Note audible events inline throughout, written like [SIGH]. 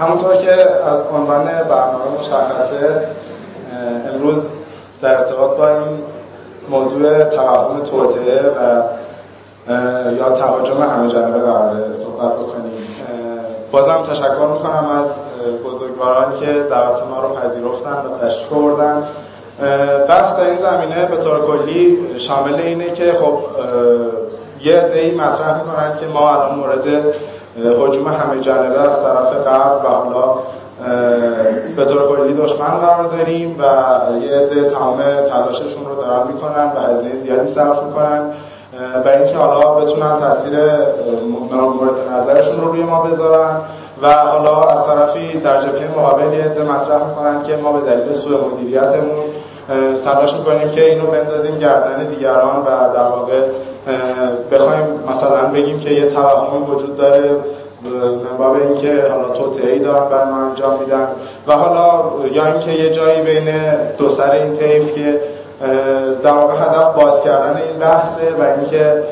همونطور که از عنوان برنامه مشخصه امروز در ارتباط با این موضوع توهم توطعه و یا تهاجم همه جانبه قرار صحبت بکنیم. بازم تشکر می‌کنم از بزرگوارانی که دعوت ما رو پذیرفتن و تشریف بردن بحث در این زمینه به طور کلی شامل اینه که خب یه عده‌ای مطرح می‌کنن که ما الان مورد حجوم همه جانبه از طرف غرب و حالا به طور کلی دشمن قرار داریم و یه عده تمام تلاششون رو دارن می‌کنن و هزینه زیادی صرف می‌کنن. برای اینکه حالا بتونن تاثیر مورد نظرشون رو روی ما بذارن و حالا از طرفی در جبهه مقابل یه عده مطرح می‌کنن که ما به دلیل سوء مدیریتمون تلاش می‌کنیم که اینو بندازیم گردن دیگران و در واقع بخوایم مثلا بگیم که یه توهمی وجود داره باب اینکه حالا توطئه‌ای دارن بر ما انجام میدن و حالا یا اینکه یه جایی بین دو سر این طیف که در واقع هدف باز کردن این بحثه و اینکه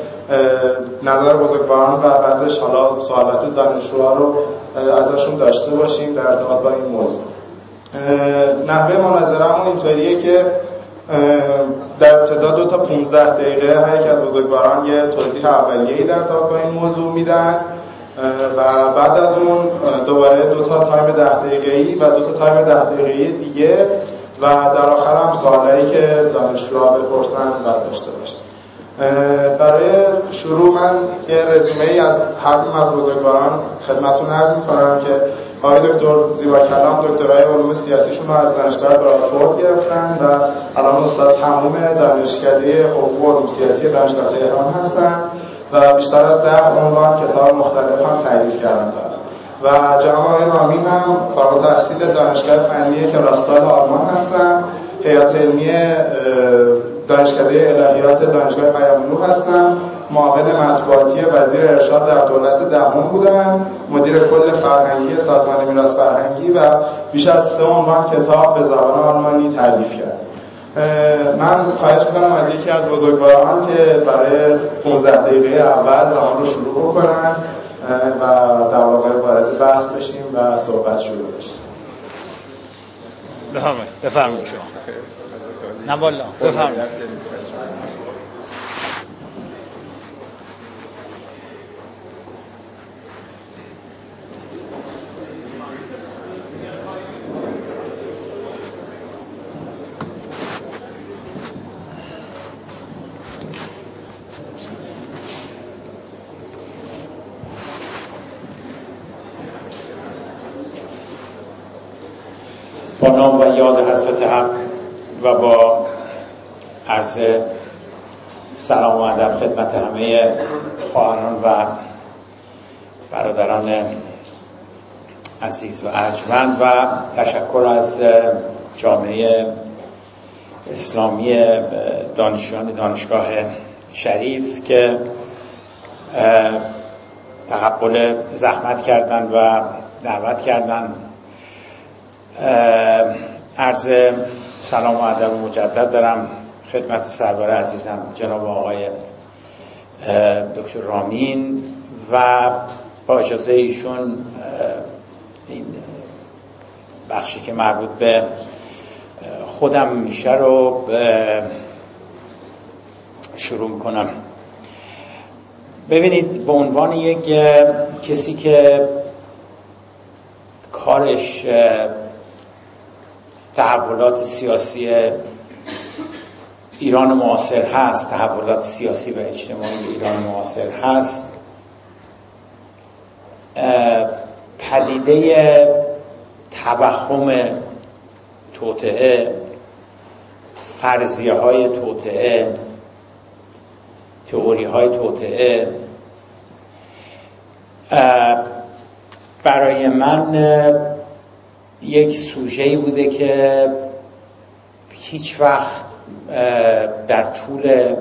نظر بزرگواران و بعدش حالا سوالات دانشجوها رو ازشون داشته باشیم در ارتباط با این موضوع. نحوه مناظرهمون اینطوریه که در ابتدا دو تا 15 دقیقه هر یک از بزرگواران یه توضیح اولیه‌ای در با این موضوع میدن و بعد از اون دوباره دو تا تایم ده دقیقه‌ای و دو تا تایم ده دقیقه‌ای دیگه و در آخر هم سوالایی که دانشجوها بپرسن و داشته باشیم برای شروع من یه رزومه ای از هر از بزرگواران خدمتتون عرض می‌کنم که آقای دکتر زیبا کلام دکترای علوم سیاسیشون رو از دانشگاه برادفورد گرفتن و الان استاد تموم دانشکده حقوق علوم سیاسی دانشگاه تهران هستن و بیشتر از ده عنوان کتاب مختلف هم تألیف کردن. دارن و جناب آقای رامین هم فارغ تحصیل دانشگاه فنی که راستال آلمان هستن. هیئت علمی دانشکده الهیات دانشگاه پیام‌نور هستن معاون مطبوعاتی وزیر ارشاد در دولت دهم بودن مدیر کل فرهنگی سازمان میراث فرهنگی و بیش از سه عنوان کتاب به زبان آلمانی تعلیف کرد. من خواهش می‌کنم از یکی از بزرگواران که برای 15 دقیقه اول زمان رو شروع بکنن و در واقع وارد بحث بشیم و صحبت شروع بشیم بفرمایید. بفرمایید شما. نه والا بفرمایید سلام و ادب خدمت همه خواهران و برادران عزیز و ارجمند و تشکر از جامعه اسلامی دانشجویان دانشگاه شریف که تقبل زحمت کردن و دعوت کردن. عرض سلام و ادب مجدد دارم. خدمت سرور عزیزم جناب آقای دکتر رامین و با اجازه ایشون این بخشی که مربوط به خودم میشه رو شروع کنم ببینید به عنوان یک کسی که کارش تحولات سیاسی ایران معاصر هست تحولات سیاسی و اجتماعی ایران معاصر هست. پدیده توهم توطعه فرضیه های توطعه تئوری های توطعه برای من یک سوژه‌ای بوده که هیچ وقت در طول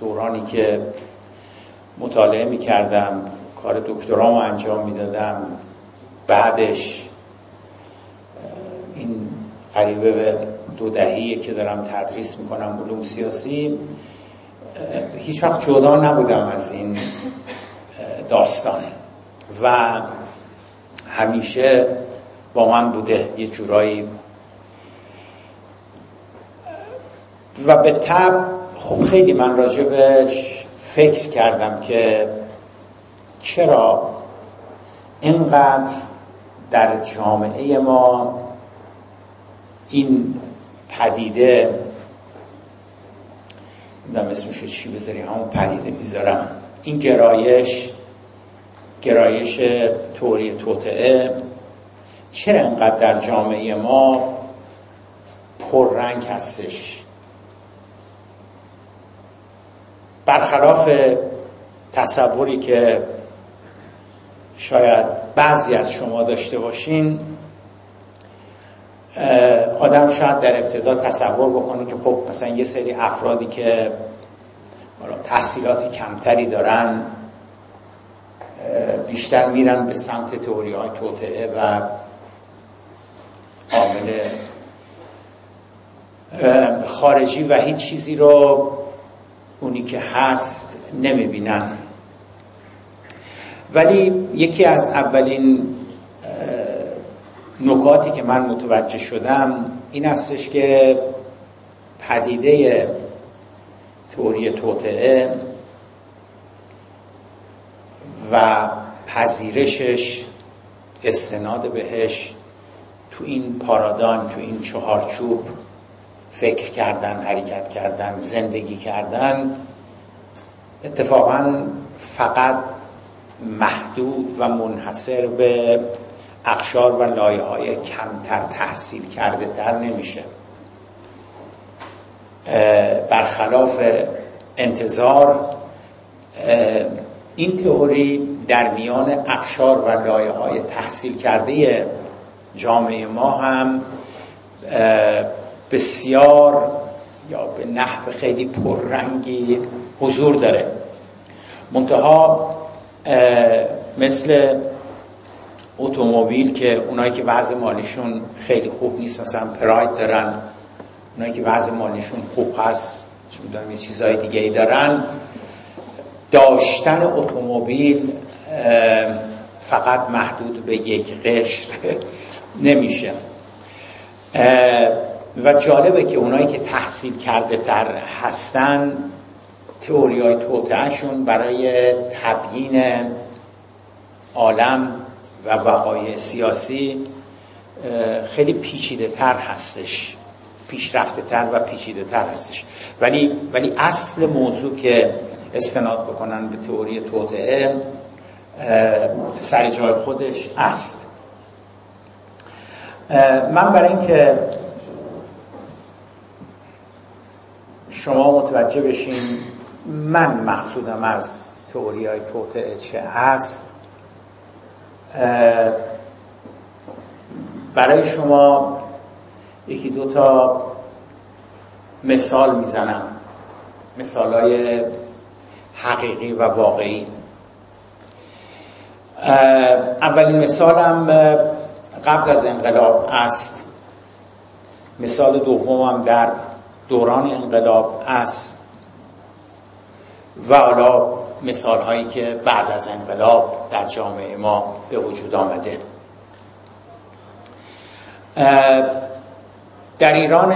دورانی که مطالعه می کردم کار دکترامو انجام می‌دادم بعدش این قریبه به دو دهیه که دارم تدریس می‌کنم علوم سیاسی هیچ وقت جدا نبودم از این داستان. و همیشه با من بوده. یه جورایی و به تب خب خیلی من راجبش فکر کردم که چرا اینقدر در جامعه ما این پدیده نمی‌دونم اسمشو چی بذاریم همون پدیده می‌ذارم. این گرایش گرایش توری توطعه چرا انقدر در جامعه ما پررنگ هستش؟ برخلاف تصوری که شاید بعضی از شما داشته باشین آدم شاید در ابتدا تصور بکنه که خب مثلا یه سری افرادی که تحصیلات کمتری دارن بیشتر میرن به سمت تئوری های توطعه و عامل خارجی و هیچ چیزی رو اونی که هست نمی‌بینن. ولی یکی از اولین نکاتی که من متوجه شدم این هستش که پدیده توری توطعه و پذیرشش استناد بهش تو این پارادایم تو این چهارچوب فکر کردن حرکت کردن زندگی کردن اتفاقا فقط محدود و منحصر به اقشار و لایه های کمتر تحصیل کرده تر نمیشه. برخلاف انتظار این تئوری در میان اقشار و لایه های تحصیل کرده جامعه ما هم بسیار یا به نحو خیلی پررنگی حضور داره. منتها مثل اتومبیل که اونایی که وضع مالیشون خیلی خوب نیست مثلا پراید دارن اونایی که وضع مالیشون خوب هست چه می‌دونم یه چیزهای دیگه ای دارن داشتن اتومبیل فقط محدود به یک قشر [LAUGHS] نمیشه. و جالبه که اونایی که تحصیل کرده تر هستن تئوری های برای تبیین عالم و وقایع سیاسی خیلی پیچیده تر هستش پیشرفته تر و پیچیده تر هستش. ولی, ولی اصل موضوع که استناد بکنن به تئوری توطعه سر جای خودش است. من برای اینکه شما متوجه بشین من مقصودم از تئوری های توطعه چه هست برای شما یکی دو تا مثال می‌زنم. مثال های حقیقی و واقعی. اولین مثالم قبل از انقلاب است. مثال دومم در دوران انقلاب است. و حالا مثال هایی که بعد از انقلاب در جامعه ما به وجود آمده. در ایران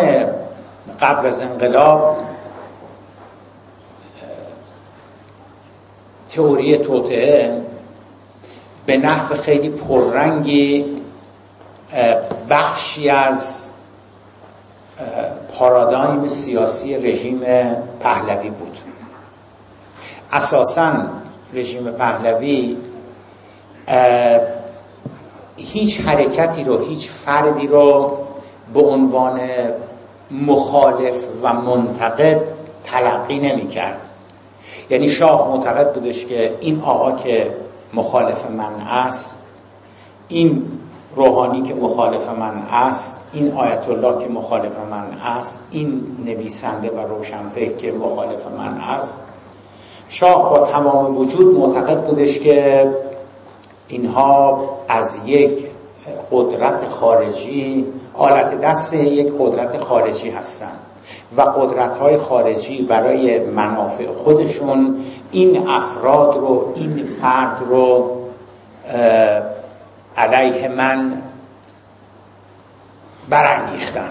قبل از انقلاب تئوری توطعه به نحو خیلی پررنگی بخشی از پارادایم سیاسی رژیم پهلوی بود. اساسا رژیم پهلوی هیچ حرکتی رو هیچ فردی رو به عنوان مخالف و منتقد تلقی نمی کرد یعنی شاه معتقد بودش که این آقا که مخالف من است این روحانی که مخالف من است این آیت الله که مخالف من است این نویسنده و روشنفکر که مخالف من است شاه با تمام وجود معتقد بودش که اینها از یک قدرت خارجی آلت دست یک قدرت خارجی هستند و قدرت های خارجی برای منافع خودشون این افراد رو این فرد رو علیه من برانگیختن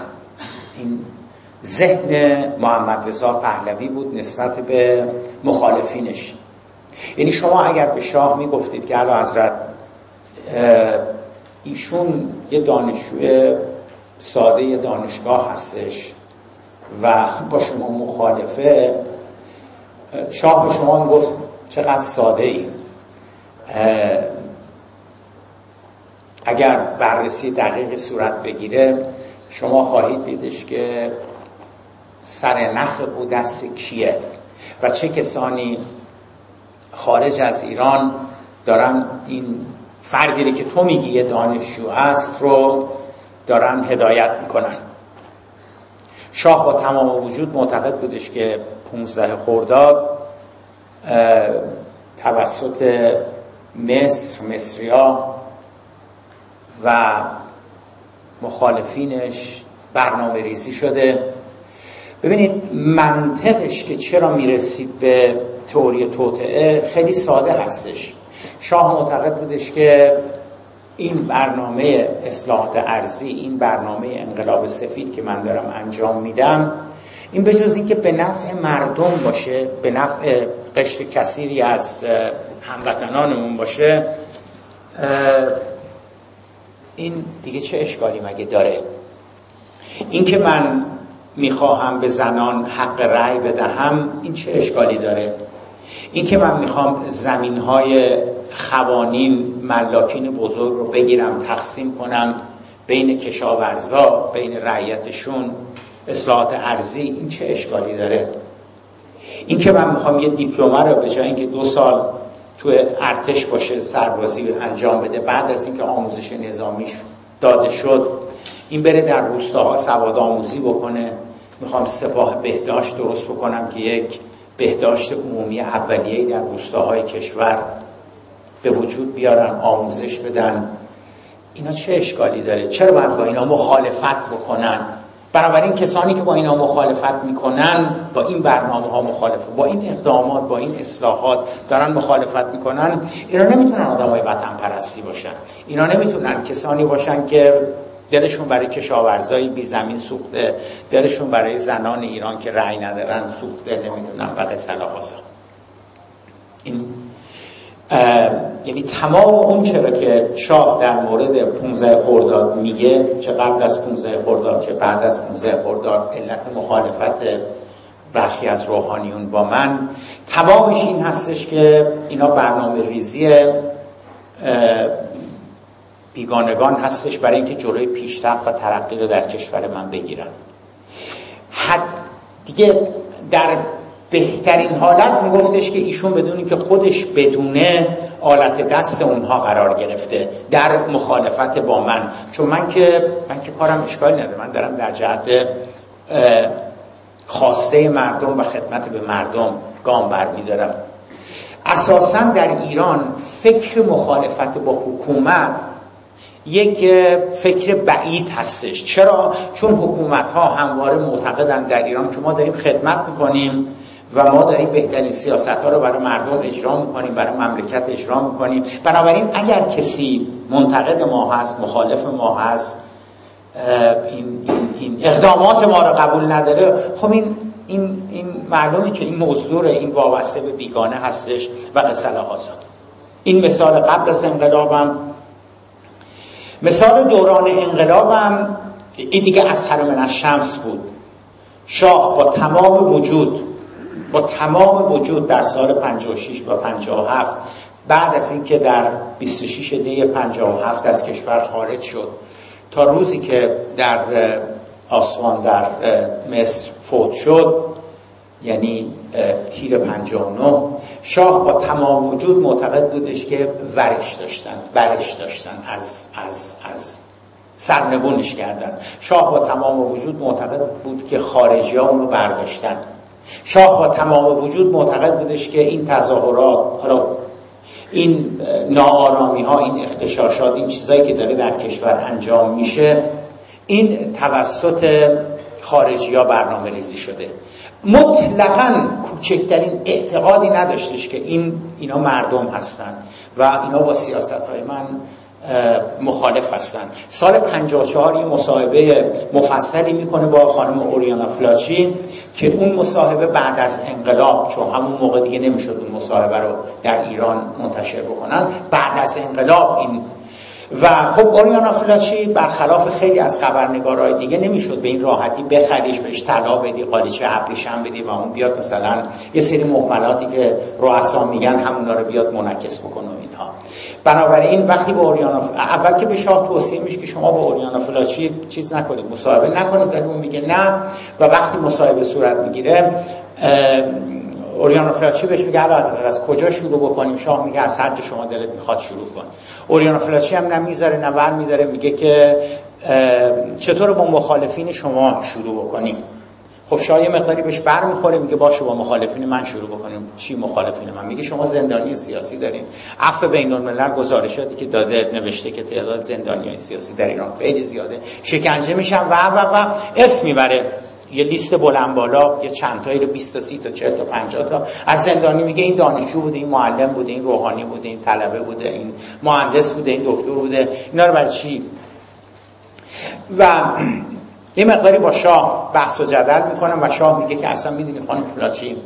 این ذهن محمد رضا پهلوی بود نسبت به مخالفینش. یعنی شما اگر به شاه می‌گفتید که علا حضرت ایشون یه دانشجوی ساده دانشگاه هستش و با شما مخالفه شاه به شما می‌گفت چقدر ساده ای اگر بررسی دقیق صورت بگیره شما خواهید دیدش که سر نخ او دست کیه و چه کسانی خارج از ایران دارن این فردی که تو میگی دانشجو است رو دارن هدایت می‌کنن. شاه با تمام وجود معتقد بودش که 15 خورداد توسط مصر مصریا و مخالفینش برنامه ریزی شده. ببینید منطقش که چرا می‌رسید به تئوری توطعه خیلی ساده هستش. شاه معتقد بودش که این برنامه اصلاحات ارزی این برنامه انقلاب سفید که من دارم انجام میدم این به جز اینکه به نفع مردم باشه به نفع قشر کثیری از هموطنانمون باشه این دیگه چه اشکالی مگه داره؟ این که من می‌خواهم به زنان حق رأی بدهم این چه اشکالی داره؟ این که من می‌خوام زمین های خوانین ملاکین بزرگ رو بگیرم تقسیم کنم بین کشاورزا بین رعیتشون اصلاحات ارزی این چه اشکالی داره؟ این که من می‌خوام یه دیپلمه رو به جای اینکه دو سال تو ارتش باشه سربازی انجام بده. بعد از اینکه آموزش نظامیش داده شد این بره در روستاها سواد آموزی بکنه. می‌خوام سپاه بهداشت درست بکنم که یک بهداشت عمومی اولیه در روستاهای کشور به وجود بیارن آموزش بدن. اینا چه اشکالی داره؟ چرا باید با اینا مخالفت بکنن؟ بنابراین کسانی که با اینا مخالفت می‌کنن با این برنامه ها مخالفت با این اقدامات با این اصلاحات دارن مخالفت می‌کنن اینا نمی‌تونن آدم های وطن پرستی باشن. اینا نمی‌تونن کسانی باشن که دلشون برای کشاورزای بی زمین سوخته دلشون برای زنان ایران که رأی ندارن سوخته نمی‌دونم و قصلا این یعنی تمام اون چرا که شاه در مورد 15 خرداد میگه چه قبل از 15 خرداد چه بعد از 15 خرداد علت مخالفت برخی از روحانیون با من. تمامش این هستش که اینا برنامه ریزی بیگانگان هستش برای اینکه جلوی پیشرفت و ترقی رو در کشور من بگیرن. حد دیگه در بهترین حالت میگفتش که ایشون بدونی که خودش بدونه آلت دست اونها قرار گرفته در مخالفت با من. چون من که من که کارم اشکالی نداره. من دارم در جهت خواسته مردم و خدمت به مردم گام برمیدارم اساسا در ایران فکر مخالفت با حکومت یک فکر بعید هستش. چرا؟ چون حکومت ها همواره معتقدن در ایران که ما داریم خدمت می‌کنیم. و ما داریم بهترین سیاست ها رو برای مردم اجرا می‌کنیم برای مملکت اجرا می‌کنیم. بنابراین اگر کسی منتقد ما هست مخالف ما هست این, این, این اقدامات ما رو قبول نداره خب این این, این معلومه که این موضوع این وابسته به بیگانه هستش و قصه این مثال قبل از انقلابم مثال دوران انقلابم این دیگه از از شمس بود. شاه با تمام وجود با تمام وجود در سال 56 و 57 بعد از اینکه در 26 دی 57 از کشور خارج شد. تا روزی که در آسمان در مصر فوت شد یعنی تیر 59 شاه با تمام وجود معتقد بودش که ورش داشتن ورش داشتن از, از, از سرنگونش کردن. شاه با تمام وجود معتقد بود که خارجی ها اونو برداشتن. شاه با تمام وجود معتقد بودش که این تظاهرات حالا این ناآرامی ها این اختشاشات این چیزایی که داره در کشور انجام میشه این توسط خارجی ها برنامه ریزی شده. مطلقا کوچکترین اعتقادی نداشتش که این اینا مردم هستن و اینا با سیاست های من مخالف هستن. سال 54 یه مصاحبه مفصلی می‌کنه با خانم اوریانا فلاچی که اون مصاحبه بعد از انقلاب چون همون موقع دیگه نمی‌شد اون مصاحبه رو در ایران منتشر بکنن بعد از انقلاب این و خب اوریانا فلاچی برخلاف خیلی از خبرنگارهای دیگه نمی‌شد به این راحتی بخریش بهش طلا بدی قالیچه ابریشم بدی و اون بیاد مثلا یه سری محملاتی که رؤسا میگن همونا رو بیاد منعکس بکنه و اینها. بنابراین وقتی با اوریانا اول که به شاه توصیه میشه که شما با اوریانا فلاچی چیز نکنید مصاحبه نکنید ولی اون میگه نه. و وقتی مصاحبه صورت می‌گیره اوریانا فلاچی بهش میگه از کجا شروع بکنیم؟ شاه میگه از هر شما دلت می‌خواد شروع کن. اوریانا فلاچی هم نمی‌ذاره نه ور میداره میگه که چطور با مخالفین شما شروع بکنیم؟ خب شاه یه مقداری بهش بر می‌خوره میگه باشه با مخالفین من شروع بکنیم. چی مخالفین من؟ میگه شما زندانی سیاسی دارین. عفو بین الملل گزارشاتی که داده نوشته که تعداد زندانیای سیاسی در ایران خیلی زیاده. شکنجه میشن و و و اسم می‌بره. یه لیست بلند بالا یه چند تایی رو 20 تا 30 تا 40 تا 50 تا. از زندانی میگه این دانشجو بوده این معلم بوده این روحانی بوده این طلبه بوده این مهندس بوده این دکتر بوده. اینا رو برای چی؟ و [CLEARS THROAT] یه مقداری با شاه بحث و جدل می‌کنم و شاه میگه که اصلا می‌دونی خانم فلاچی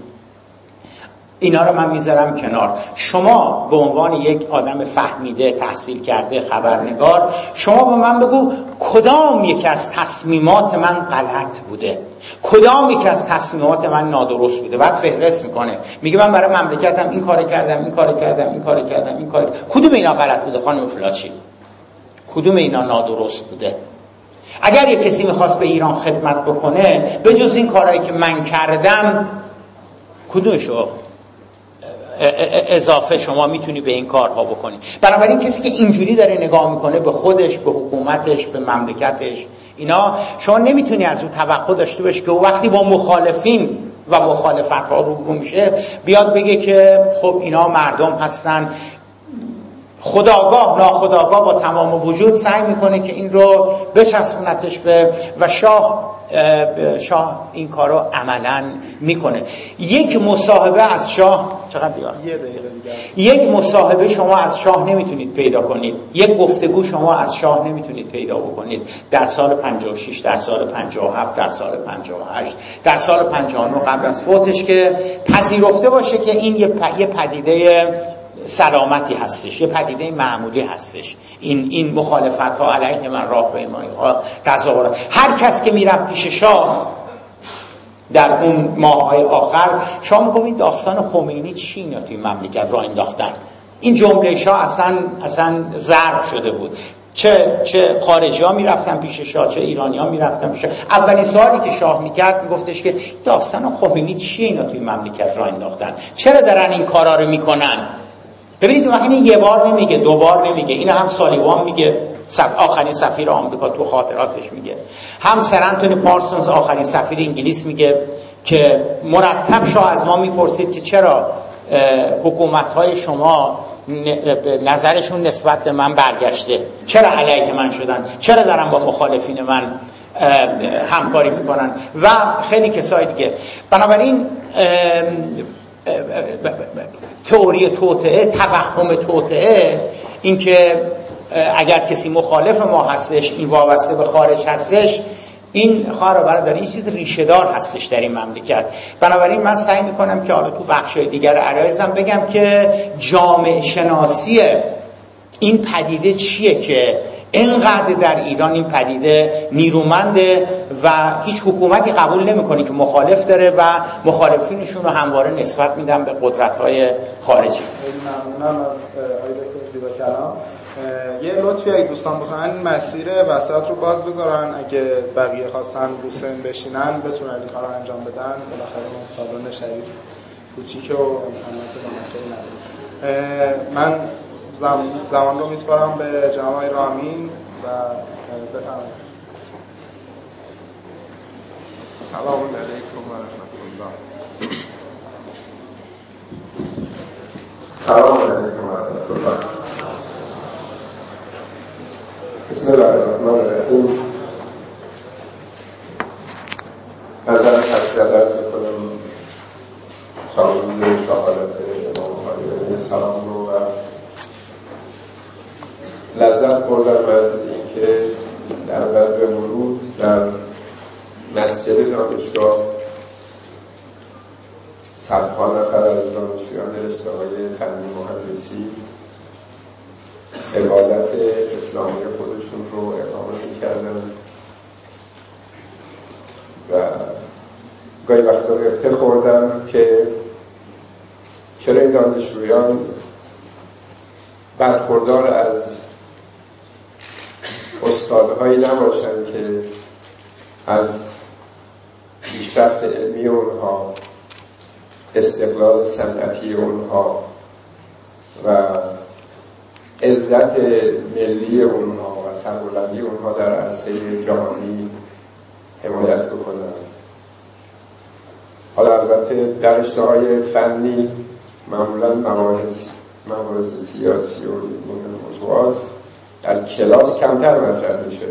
اینا رو من می‌ذارم کنار. شما به عنوان یک آدم فهمیده تحصیل کرده خبرنگار شما به من بگو کدام یکی از تصمیمات من غلط بوده؟ کدام یکی از تصمیمات من نادرست بوده؟ بعد فهرست می‌کنه. میگه من برای مملکتم این کار کردم این کار کردم این کار کردم این کار کدوم اینا غلط بوده خانم فلاچی؟ کدوم اینا نادرست بوده؟ اگر یه کسی می‌خواست به ایران خدمت بکنه به جز این کارهایی که من کردم کدومشو اضافه شما می‌تونی به این کارها بکنی؟ بنابراین کسی که اینجوری داره نگاه می‌کنه به خودش به حکومتش به مملکتش اینا شما نمی‌تونی از اون توقع داشته باشی که وقتی با مخالفین و مخالفت ها رو میشه بیاد بگه که خب اینا مردم هستن خداگاه ناخداگاه با تمام وجود سعی می‌کنه که این رو بچسبونتش به و شاه شاه این کارو عملا می‌کنه. یک مصاحبه از شاه چقدر دیگه؟ یک مصاحبه شما از شاه نمی‌تونید پیدا کنید. یک گفتگو شما از شاه نمی‌تونید پیدا بکنید. در سال 56 در سال 57 در سال 58 در سال 59 قبل از فوتش که پذیرفته باشه که این یه پدیده سلامتی هستش یه پدیده معمولی هستش. این این مخالفت ها علیه من راه پیمایی ها تظاهرات. هر کس که می‌رفت پیش شاه در اون ماهای آخر شاه میگم این داستان خمینی چی اینا توی مملکت؟ را انداختن. این جمله شاه اصلا اصلا ضرب شده بود. چه چه خارجی ها می‌رفتن پیش شاه چه ایرانی ها می‌رفتن پیش شاه. اولین سوالی که شاه می‌کرد میگفتش که داستان خمینی چیه اینا توی مملکت را انداختن؟ چرا دارن این کارا رو می‌کنن؟ ببینید این یه بار نمیگه دو بار نمیگه این هم سالیوان میگه آخرین سفیر آمریکا تو خاطراتش میگه. هم سر انتونی پارسونز آخرین سفیر انگلیس میگه که مرتب شاه از ما می‌پرسید که چرا حکومت های شما نظرشون نسبت به من برگشته. چرا علیه من شدن؟ چرا دارن با مخالفین من همکاری می‌کنن؟ و خیلی کسای دیگه. بنابراین تئوری توطعه توهم توطعه اینکه اگر کسی مخالف ما هستش این وابسته به خارج هستش این خواهر برادر این چیز ریشهدار هستش در این مملکت. بنابراین من سعی می‌کنم که حالا تو بخشای دیگر عرایزم بگم که جامعه شناسی این پدیده چیه که اینقدر در ایران این پدیده نیرومنده و هیچ حکومتی قبول نمی‌کنه که مخالف داره و مخالفینشون رو همواره نسبت میدن به قدرت های خارجی ممنونم یه لطفی اگه دوستان بکنن مسیر وسط رو باز بذارن. اگه بقیه خواستن روسن بشینن بتونن این کار رو انجام بدن. بالاخره اون سالن شریف کوچیک و امکانات من زمان رو میسپارم به جناب آقای رامین و بفرمایید. سلام علیکم و رحمت الله. سلام علیکم و رحمت الله. بسم الله الرحمن الرحیم. نظر تشکر کنم سامون شاهدت امام خالی سلام. لذت بردم از اینکه در بدر ورود در مسجد دانشگاه صدها نفر از دانشجویان رشته فنی مهندسی عبادت اسلامی خودشون رو اقامه می‌کردن و گاهی وقتا رفته خوردم که چرا این دانشجویان برخوردار از استادهایی نباشند که از پیشرفت علمی اونها استقلال صنعتی اونها و عزت ملی اونها و سربلندی اونها در عرصه جهانی حمایت بکنن. حالا البته در های فنی معمولا مباحث سیاسی و این موضوعات در کلاس کمتر مطرح میشه.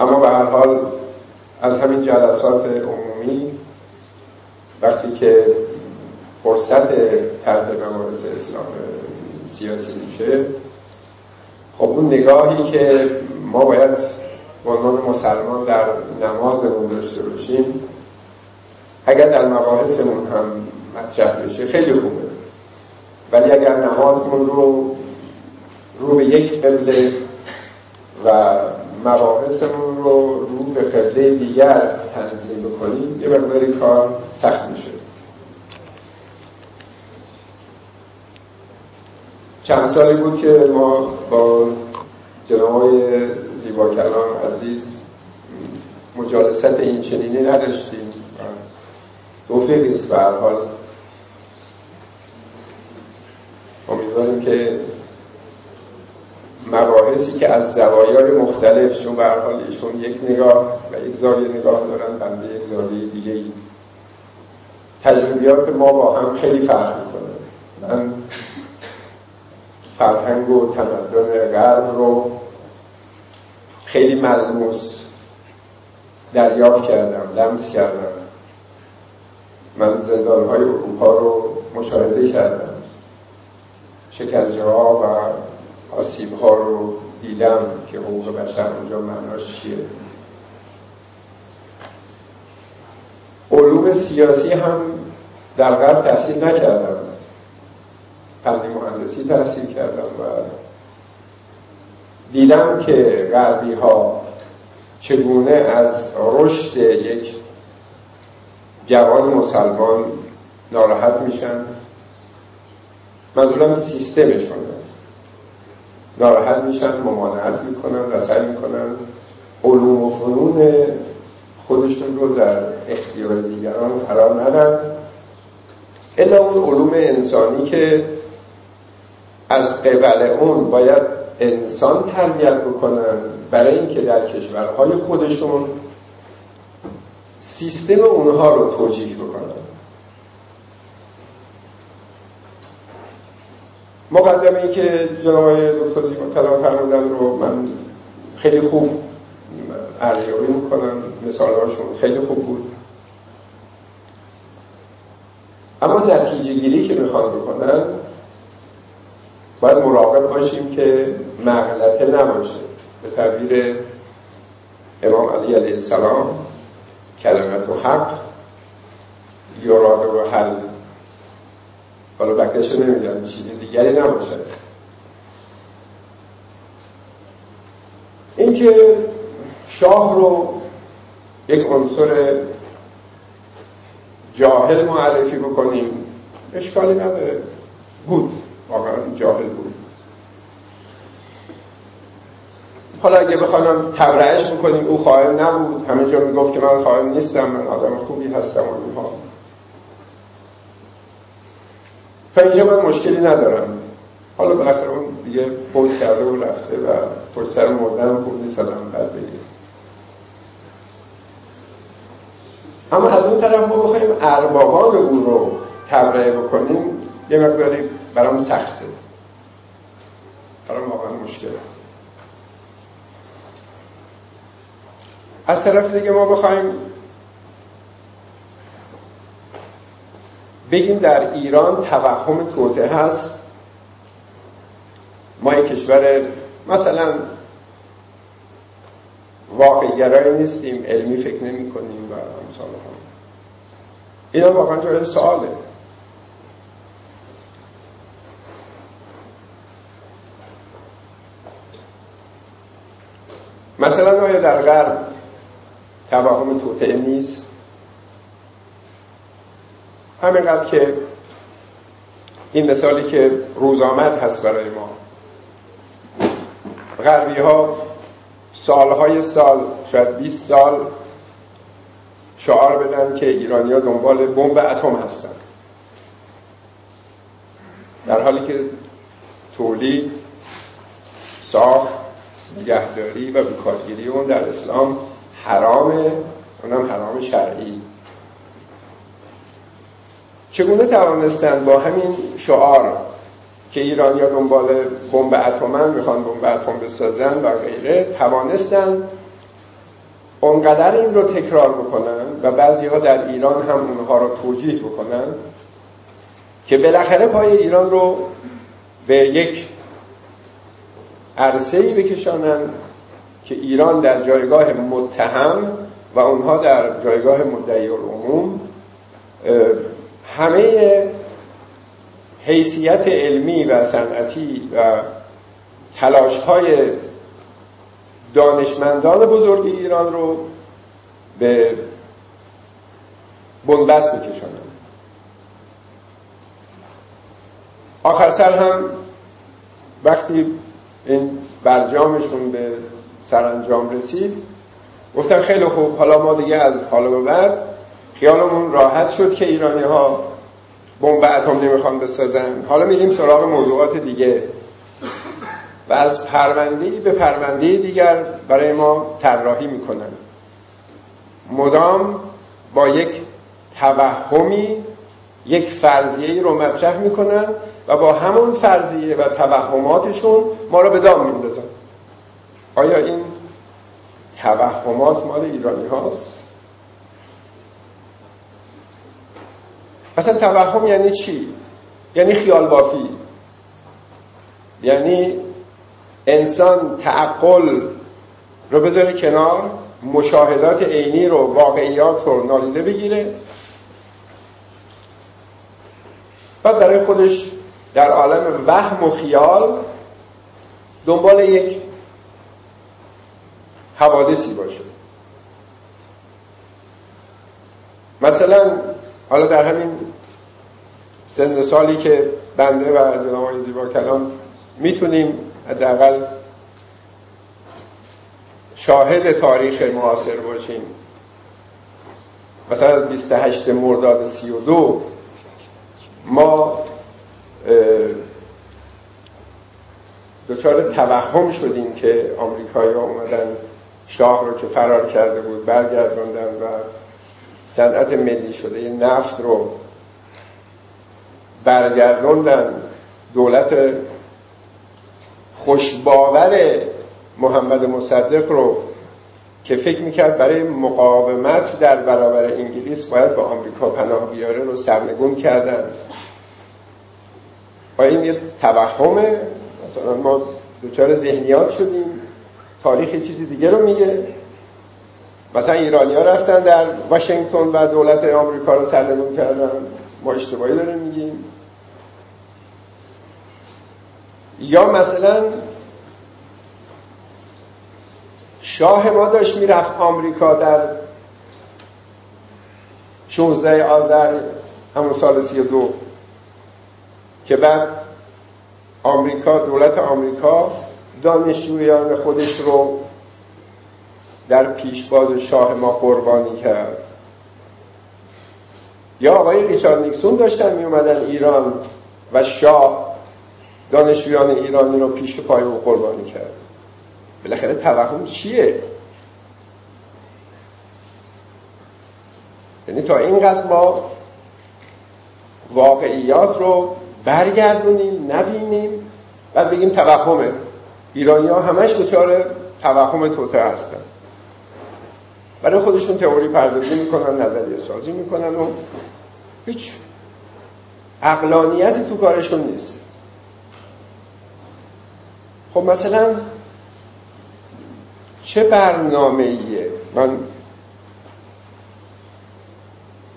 اما به هر حال از همین جلسات عمومی وقتی که فرصت طرح مباحث اسلام سیاسی میشه خب اون نگاهی که ما باید به عنوان مسلمان در نمازمون داشته باشیم اگر در مباحثمون هم مطرح بشه خیلی خوبه. ولی اگر نمازمون رو رو به یک قبله و مباحثمون رو رو به قبله دیگر تنظیم بکنیم یه مقداری کار سخت میشه. چند سالی بود که ما با جناب زیبا کلام عزیز مجالست این چنینی نداشتیم توفیقی است به حال. امیدواریم که مباحثی که از زوایای مختلف چون به حال ایشون یک نگاه و یک زاویه نگاه دارن بنده یک زاویه دیگه ای تجربیات ما با هم خیلی فرق می‌کنه. من فرهنگ و تمدن غرب رو خیلی ملموس دریافت کردم لمس کردم. من زندان های اروپا رو مشاهده کردم. شکنجه ها و آسیب ها رو دیدم که حقوق بشر اونجا معناش چیه. علوم سیاسی هم در غرب تحصیل نکردم. فنی مهندسی تحصیل کردم و دیدم که غربی ها چگونه از رشد یک جوان مسلمان ناراحت میشن. منظورم سیستمشونه. ناراحت میشن ممانعت می‌کنن و سعی می‌کنن علوم و فنون خودشون رو در اختیار دیگران قرار ندن. الا اون علوم انسانی که از قبل اون باید انسان تربیت بکنن برای اینکه در کشورهای خودشون سیستم اونها رو توجیه بکنن. مقدمه ای که جناب دکتر زیبا کلام فرمودن رو من خیلی خوب ارزیابی می‌کنم. مثالهاشون خیلی خوب بود. اما نتیجه گیری که می‌خوان بکنن باید مراقب باشیم که مغلطه نباشه. به تعبیر امام علی علیه السلام کلمت و حق یراد و حل حالا بکرش نمی‌دونم چیز دیگری نباشه. اینکه شاه رو یک عنصر جاهل معرفی بکنیم اشکالی نداره. بود. واقعا جاهل بود. حالا اگه بخوام تبرعش بکنیم او خائن نبود. همه جا می‌گفت که من خائن نیستم من آدم خوبی هستم و اینها. تا اینجا من مشکلی ندارم. حالا بالاخره اون دیگه فوت کرده و رفته و پشت سر مردن خوب نیست آدم بد بگیر اما از اون طرف ما بخوایم اربابان او رو تبرئه بکنیم یه مقداری برام سخته. برام واقعا مشکله. از طرف دیگه ما بخوایم بگیم در ایران توهم توته هست. ما یک کشور مثلا واقعگرایی نیستیم علمی فکر نمی کنیم و امثال هم اینا واقعا جای سواله. مثلا آیا در غرب توهم توطعه نیست؟ همینقدر که این مثالی که روز آمد هست برای ما. غربی ها سالهای سال شاید 20 سال شعار بدن که ایرانیا دنبال بمب اتم هستن. در حالی که تولید ساخت نگهداری و بکارگیری اون در اسلام حرامه اونم حرام شرعی. چگونه توانستند با همین شعار که ایرانیا دنبال بمب اتمن می‌خوان بمب اتم بسازن و غیره توانستند اونقدر این رو تکرار بکنن و بعضی ها در ایران هم اونها رو توجیه بکنن که بالاخره پای ایران رو به یک عرصه ای بکشانن که ایران در جایگاه متهم و اونها در جایگاه مدعی العموم همه حیثیت علمی و صنعتی و تلاش های دانشمندان بزرگ ایران رو به بنبست میکشانند. آخر سر هم وقتی این برجامشون به سرانجام رسید گفتن خیلی خوب حالا ما دیگه از حالا به بعد خیالمون راحت شد که ایرانی ها بمب اتم نمی‌خوان بسازن. حالا میریم سراغ موضوعات دیگه. و از پرونده به پرونده دیگر برای ما طراحی می‌کنن. مدام با یک توهمی یک فرضیه رو مطرح می‌کنن و با همون فرضیه و توهماتشون ما رو به دام میندازن. آیا این توهمات مال ایرانی هاست؟ اصلا توهم یعنی چی؟ یعنی خیال بافی یعنی انسان تعقل رو بذاره کنار مشاهدات عینی رو واقعیات رو نادیده بگیره. بعد برای خودش در عالم وهم و خیال دنبال یک حوادثی باشه. مثلا حالا در همین سن سالی که بنده و جناب آقای زیبا کلام می‌تونیم حداقل شاهد تاریخ معاصر باشیم. مثلا 28 مرداد 32 ما دچار توهم شدیم که آمریکایی اومدن شاه رو که فرار کرده بود برگردوندن و صنعت ملی شده نفت رو برگردوندن. دولت خوشباور محمد مصدق رو که فکر می‌کرد برای مقاومت در برابر انگلیس باید به آمریکا پناه بیاره رو سرنگون کردن. و این یه توهمه. مثلا ما دچار ذهنیات شدیم. تاریخ چیزی دیگه رو میگه. مثلا ایرانی ها رفتن در واشنگتن و دولت آمریکا رو سرنگون کردن. ما اشتباهی داریم میگیم. یا مثلا شاه ما داشت می‌رفت آمریکا در 16 آذر همون سال 32 که بعد آمریکا دولت آمریکا دانشجویان خودش رو در پیشواز شاه ما قربانی کرد. یا آقای ریچارد نیکسون داشتن می اومدن ایران و شاه دانشجویان ایرانی رو پیش پای او قربانی کرد. بالاخره توهم چیه؟ یعنی تا اینقدر ما واقعیات رو برگردونیم نبینیم و بگیم توهمه. ایرانی ها همش دچار توهم توته هستن. برای خودشون تئوری پردازی می‌کنن نظریه سازی می‌کنن و هیچ اقلانیتی تو کارشون نیست. خب مثلا چه برنامه ایه من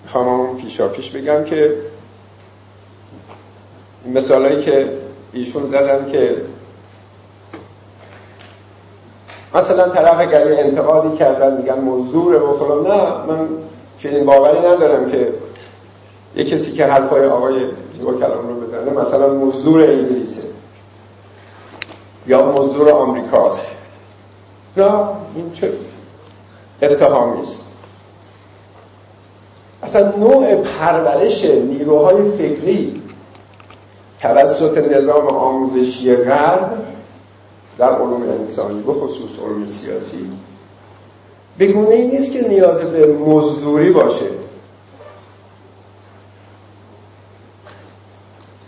می‌خوام پیشا پیش بگم که مثالایی که ایشون زدن که مثلا طرف اگر انتقادی کردن میگن مزدوره و فلان نه من چنین باوری ندارم که یه کسی که حرفای آقای زیبا کلام رو بزنه مثلا مزدور انگلیسه یا مزدور آمریکاست. نه این چه اتهامی است. اصلا نوع پرورش نیروهای فکری توسط نظام آموزشی غرب در علوم انسانی به خصوص علوم سیاسی. بگونه این نیست که نیاز به مزدوری باشه.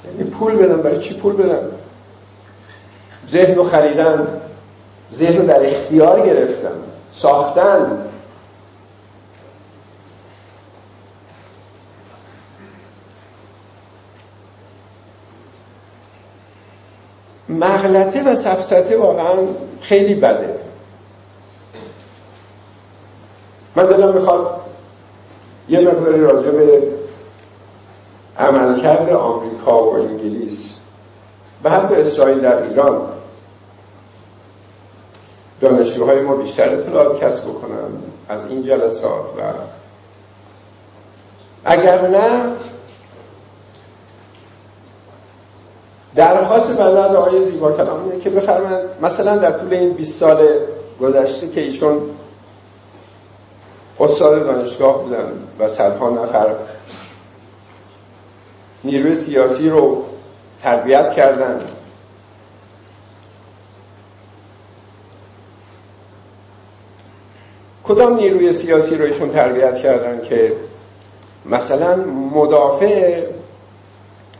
یعنی پول بدن برای چی پول بدن ذهن رو خریدن ذهن رو در اختیار گرفتن ساختن. مغلطه و سفسته واقعا خیلی بده. من دلم می‌خواد یه مقداری راجع به عملکرد آمریکا و انگلیس و حتی اسرائیل در ایران دانشجوهای ما بیشتر اطلاعات کسب بکنن از این جلسات و اگر نه درخواست بنده از آقای زیبا کلام اینه که بفرمایند مثلا در طول این 20 سال گذشته که ایشون استاد دانشگاه بودن و صدها نفر نیروی سیاسی رو تربیت کردن. کدام نیروی سیاسی رو ایشون تربیت کردن که مثلا مدافع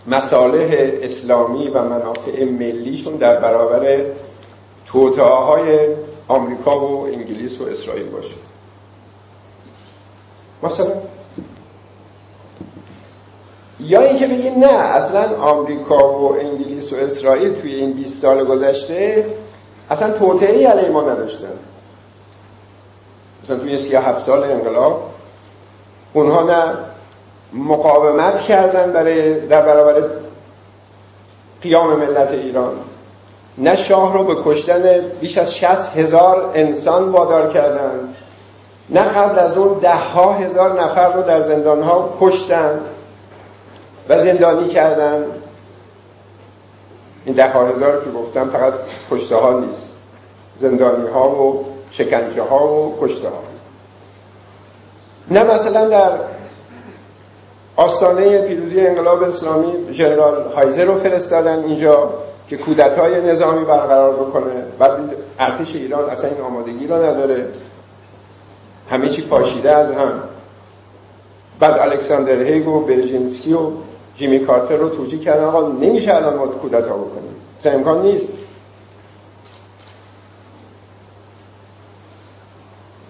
مصالح اسلامی و منافع ملیشون در برابر توطعه های آمریکا و انگلیس و اسرائیل باشه. مثلا یا اینکه بگید نه اصلا آمریکا و انگلیس و اسرائیل توی این 20 سال گذشته اصلا توطئه‌ای علیه ما نداشتن. مثلا توی 37 سال انقلاب اونها نه مقاومت کردن برای در برابر قیام ملت ایران. نه شاه رو به کشتن بیش از 60 هزار انسان وادار کردن نه قبل از اون ده ها هزار نفر رو در زندان ها کشتن و زندانی کردن. این ده ها هزار که گفتم فقط کشته ها نیست زندانی ها و شکنجه ها و کشته ها نه مثلا در آستانه پیروزی انقلاب اسلامی ژنرال هایزر رو فرستادن اینجا که کودتای نظامی برقرار بکنه. بعد ارتش ایران اصلا این آمادگی رو نداره. همه چی پاشیده از هم. بعد الکساندر هیگ و برژینسکی و جیمی کارتر رو توجیه کردن. آقا نمیشه الان ما کودتا بکنیم. اصلا امکان نیست.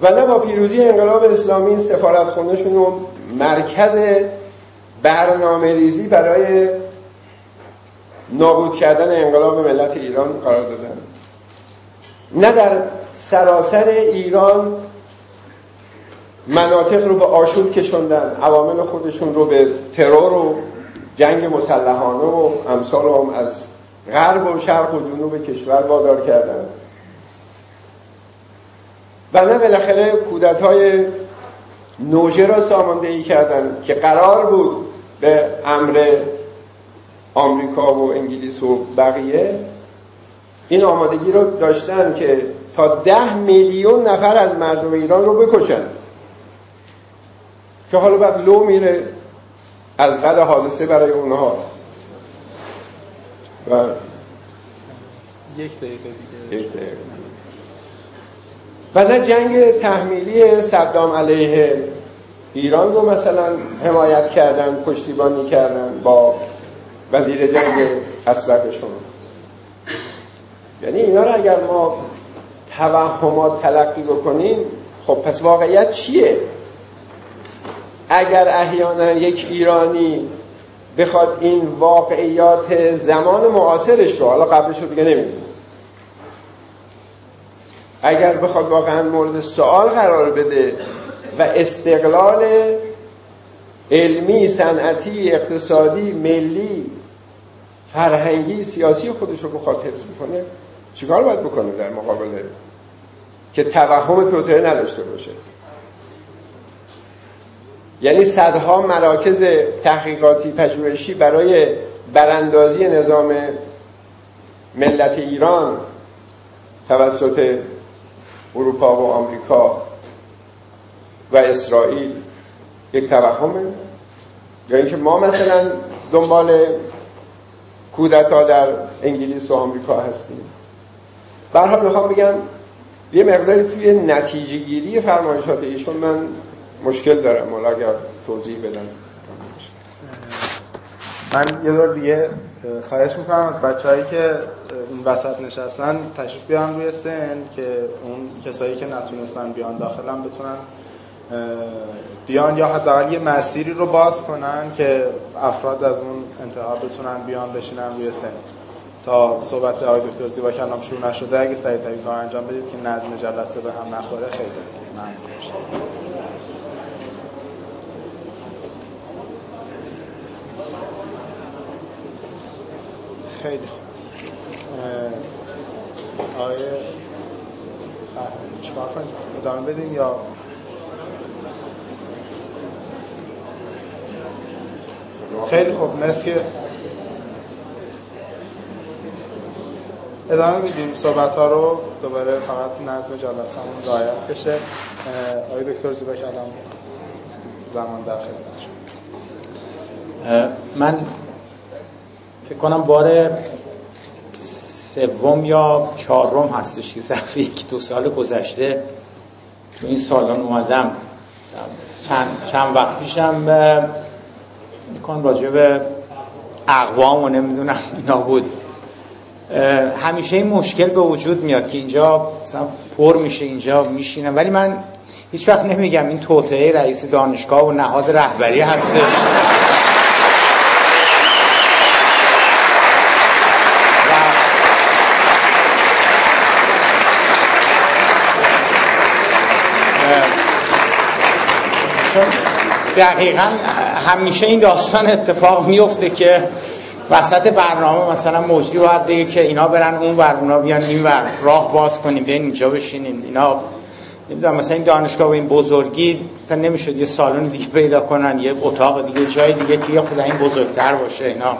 و نه با پیروزی انقلاب اسلامی سفارت خونشون رو مرکز برنامه ریزی برای نابود کردن انقلاب ملت ایران قرار دادن. نه در سراسر ایران مناطق رو به آشوب کشوندن عوامل خودشون رو به ترور و جنگ مسلحانه و امثال هم از غرب و شرق و جنوب کشور وادار کردن. و نه بالاخره کودت های نوژه را ساماندهی کردن که قرار بود به امر آمریکا و انگلیس و بقیه این آمادگی رو داشتن که تا ده میلیون نفر از مردم ایران رو بکشن. که حالا بعد لو میره از قد حادثه برای اونها. و یک دقیقه دیگه. یک دقیقه. و نه جنگ تحمیلی صدام علیه ایران رو مثلا حمایت کردن پشتیبانی کردن با وزیر جنگ اسبقشون یعنی اینا رو اگر ما توهمات تلقی بکنیم خب پس واقعیت چیه؟ اگر احیانا یک ایرانی بخواد این واقعیات زمان معاصرش رو حالا قبلش رو دیگه نمی‌دونیم اگر بخواد واقعا مورد سوال قرار بده و استقلال علمی صنعتی اقتصادی ملی فرهنگی سیاسی خودش رو بخواد حفظ کنه چیکار باید بکنه در مقابل که توهم توطعه نداشته باشه؟ یعنی صدها مراکز تحقیقاتی پژوهشی برای براندازی نظام ملت ایران توسط اروپا و آمریکا و اسرائیل یک توهمه. یا اینکه ما مثلا دنبال کودتا در انگلیس و آمریکا هستیم. برحال می‌خوام بگم یه مقداری توی نتیجه گیری فرمایشات ایشون من مشکل دارم. مولا اگر توضیح بدن من یه دور دیگه خواهش می‌کنم از بچه هایی که این وسط نشستن تشریف بیان روی سن که اون کسایی که نتونستن بیان داخلم بتونن بیان یا حداقل یه مسیری رو باز کنن که افراد از اون انتها بتونن بیان بشینن روی سن. تا صحبت آقای دکتر زیبا کلام شروع نشده اگه سریعتری کار انجام بدید که نظم جلسه به هم نخوره خیلی ممنون خیلی خوب. آقای چیکار کنیم؟ ادامه بدیم یا خیلی خوب مثل که ادامه میدیم صحبت ها رو. دوباره فقط نظم جلسه همون رایت بشه آقای دکتر زیبا کلام زمان در خدمت من فکر کنم بار سوم یا چهارم هستش که ظرف یکی دو سال گذشته تو این سالان اومدم. چند, چند وقت پیشم میکن راجع به اقوام و نمی‌دونم اینا بود. همیشه این مشکل به وجود میاد که اینجا مثلا پر میشه اینجا میشینم. ولی من هیچ وقت نمیگم این توطعه رئیس دانشگاه و نهاد رهبری هستش چون دقیقا همیشه این داستان اتفاق میفته که وسط برنامه مثلا مجری باید بگه که اینا برن اون ور اونا بیان این ور. راه باز کنیم بیان اینجا بشینیم. اینا نمی‌دونم مثلا این دانشگاه و این بزرگی مثلا نمی‌شد یه سالن دیگه پیدا کنن یه اتاق دیگه جای دیگه که یه خدا این بزرگتر باشه اینا.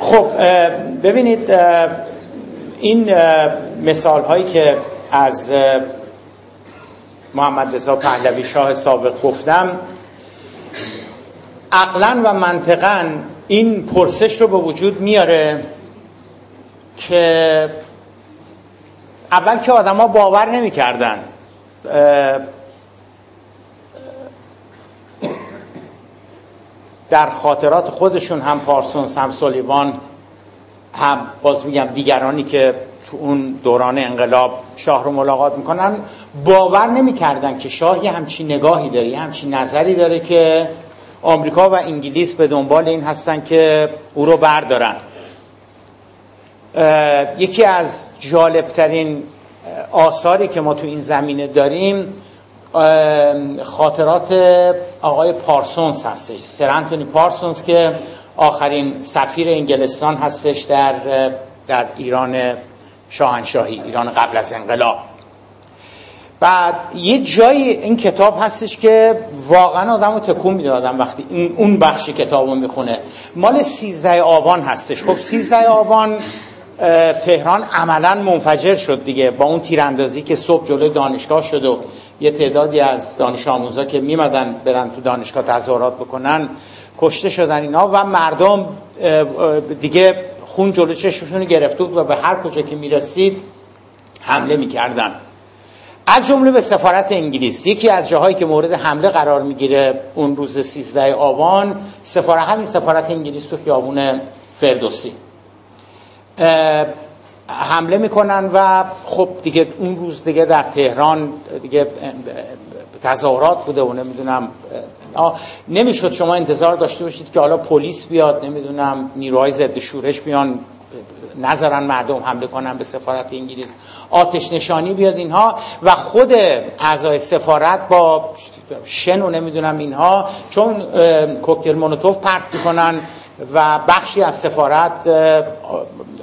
خب ببینید این مثال هایی که از محمد رضا پهلوی شاه سابق گفتم عقلا و منطقا این پرسش رو به وجود میاره که اول که آدما باور نمی‌کردن در خاطرات خودشون هم پارسونس هم سولیوان هم باز میگم دیگرانی که تو اون دوران انقلاب شاه رو ملاقات می‌کنن باور نمی‌کردن که شاه یه همچین نگاهی داره یه همچین نظری داره که آمریکا و انگلیس به دنبال این هستن که او رو بردارن. یکی از جالبترین آثاری که ما تو این زمینه داریم خاطرات آقای پارسونز هستش سر انتونی پارسونز که آخرین سفیر انگلستان هستش در در ایران شاهنشاهی ایران قبل از انقلاب. بعد یه جایی این کتاب هستش که واقعا آدم رو تکون میده آدم وقتی اون بخش کتاب رو می‌خونه. مال سیزده آبان هستش. خب سیزده آبان تهران عملا منفجر شد دیگه با اون تیراندازی که صبح جلوی دانشگاه شد و یه تعدادی از دانش آموزا که میمدن برن تو دانشگاه تظاهرات بکنن کشته شدن اینا و مردم دیگه خون جلو چشمشون گرفته بود و به هر کجا که می‌رسید حمله می‌کردن. از جمله به سفارت انگلیس یکی از جاهایی که مورد حمله قرار می‌گیره اون روز 13 آبان سفارت همین سفارت انگلیس تو خیابون فردوسی. حمله می‌کنن و خب دیگه اون روز دیگه در تهران دیگه تظاهرات بوده و نمی‌دونم نمی‌شد شما انتظار داشته باشید که حالا پلیس بیاد نمی‌دونم نیروهای ضد شورش بیان نظرن مردم حمله کنن به سفارت انگلیس. آتش نشانی بیاد اینها و خود اعضای سفارت با شن و نمی‌دونم اینها چون کوکتل مونوتوف پرت می‌کنن و بخشی از سفارت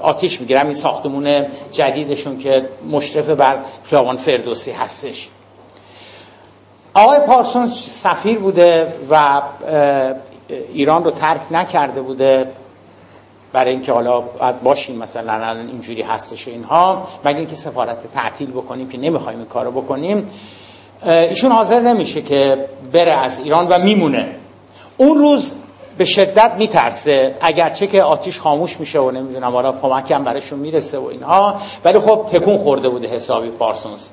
آتیش می‌گیرن. این ساختمون جدیدشون که مشرف بر خیابان فردوسی هستش. آقای پارسونز سفیر بوده و ایران رو ترک نکرده بوده برای اینکه حالا باید باشیم مثلا الان اینجوری هستش اینها. مگه اینکه سفارت تعطیل بکنیم که نمی‌خوایم این کارو بکنیم. ایشون حاضر نمیشه که بره از ایران و میمونه. اون روز به شدت میترسه اگرچه که آتیش خاموش میشه و نمی‌دونم حالا کمکی هم براشون می‌رسه و اینها. ولی خب تکون خورده بوده حسابی پارسونز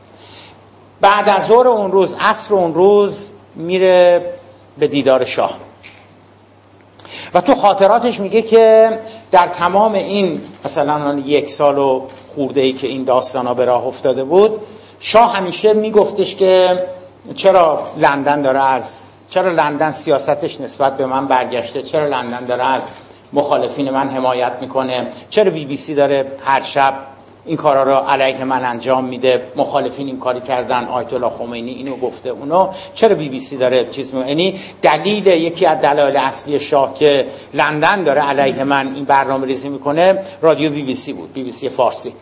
بعد از ظهر اون روز عصر اون روز میره به دیدار شاه. و تو خاطراتش میگه که در تمام این مثلا یک سال و خورده ای که این داستان ها به راه افتاده بود شاه همیشه میگفتش که چرا لندن داره از چرا لندن سیاستش نسبت به من برگشته؟ چرا لندن داره از مخالفین من حمایت می‌کنه؟ چرا بی بی سی داره هر شب این کارا رو علیه من انجام میده. مخالفین این کاری کردن. آیت الله خمینی اینو گفته اونو. چرا بی بی سی داره چیز می یعنی دلیل یکی از دلایل اصلی شاه که لندن داره علیه من این برنامه ریزی می‌کنه رادیو بی بی سی بود بی بی سی فارسی.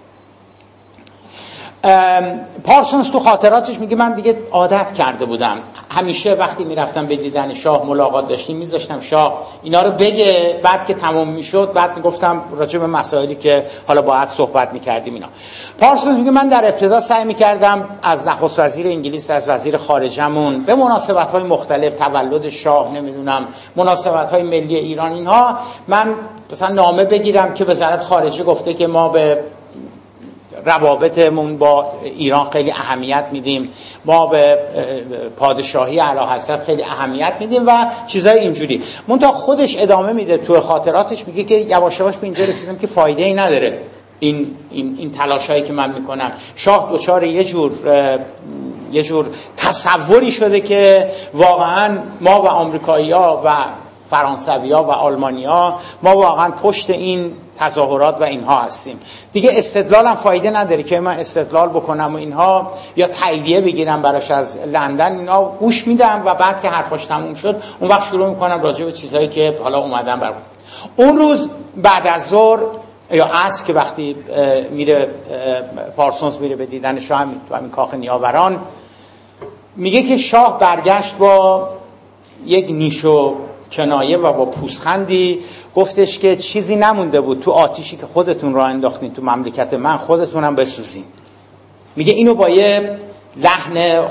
پارسونز تو خاطراتش میگه من دیگه عادت کرده بودم. همیشه وقتی می‌رفتم به دیدن شاه ملاقات داشتیم میذاشتم شاه اینا رو بگه. بعد که تمام می‌شد بعد می‌گفتم راجع به مسائلی که حالا باید صحبت می‌کردیم اینا. پارسونز میگه من در ابتدا سعی می‌کردم از نخست وزیر انگلیس از وزیر خارجمون به مناسبت های مختلف تولد شاه نمی‌دونم مناسبت های ملی ایران اینها من مثلا نامه بگیرم که وزارت خارجه گفته که ما به روابطمون با ایران خیلی اهمیت میدیم. ما به پادشاهی اعلی حضرت خیلی اهمیت میدیم و چیزای اینجوری. تا خودش ادامه میده تو خاطراتش میگه که یواش یواش به اینجا رسیدم که فایده ای نداره. این این این تلاشایی که من می‌کنم. شاه دوچار یه جور یه جور تصوری شده که واقعا ما و آمریکایی‌ها و فرانسویا و آلمانیا ما واقعا پشت این تظاهرات و اینها هستیم. دیگه استدلال هم فایده نداره که من استدلال بکنم و اینها یا تاییدیه بگیرم براش از لندن. اینا گوش میدم و بعد که حرفاش تموم شد اون وقت شروع می‌کنم راجع به چیزهایی که حالا اومدم بر اون روز بعد از ظهر یا عصر که وقتی میره پارسونز میره به دیدن شاه تو همین کاخ نیاوران میگه که شاه برگشت با یک نیشو کنایه و با پوسخندی گفتش که چیزی نمونده بود. تو آتیشی که خودتون را انداختین تو مملکت من خودتونم بسوزین. میگه اینو با یه لحن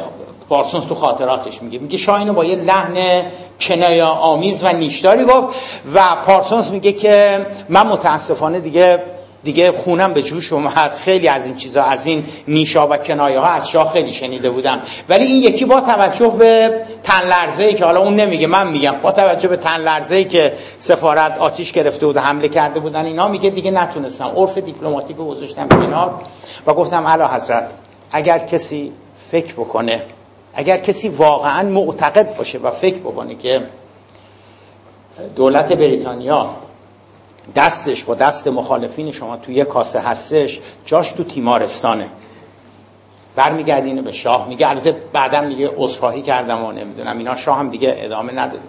پارسونز تو خاطراتش میگه. میگه شاه اینو با یه لحن کنایه آمیز و نیشداری گفت و پارسونز میگه که من متاسفانه دیگه دیگه خونم به جوش اومد. خیلی از این چیزا از این نیشا و کنایه ها از شاه خیلی شنیده بودم. ولی این یکی با توجه به تن لرزه ای که حالا اون نمیگه من میگم با توجه به تن لرزه ای که سفارت آتیش گرفته بود حمله کرده بودن اینا میگه دیگه نتونستم. عرف دیپلماتیک گذاشتم کنار و گفتم اعلی حضرت اگر کسی فکر بکنه اگر کسی واقعا معتقد باشه و فکر بکنه که دولت بریتانیا دستش با دست مخالفین شما توی یه کاسه هستش جاش تو تیمارستانه. برمیگردینه به شاه. میگه البته بعدا میگه عذرخواهی کردم و نمی‌دونم اینا. شاه هم دیگه ادامه ندادم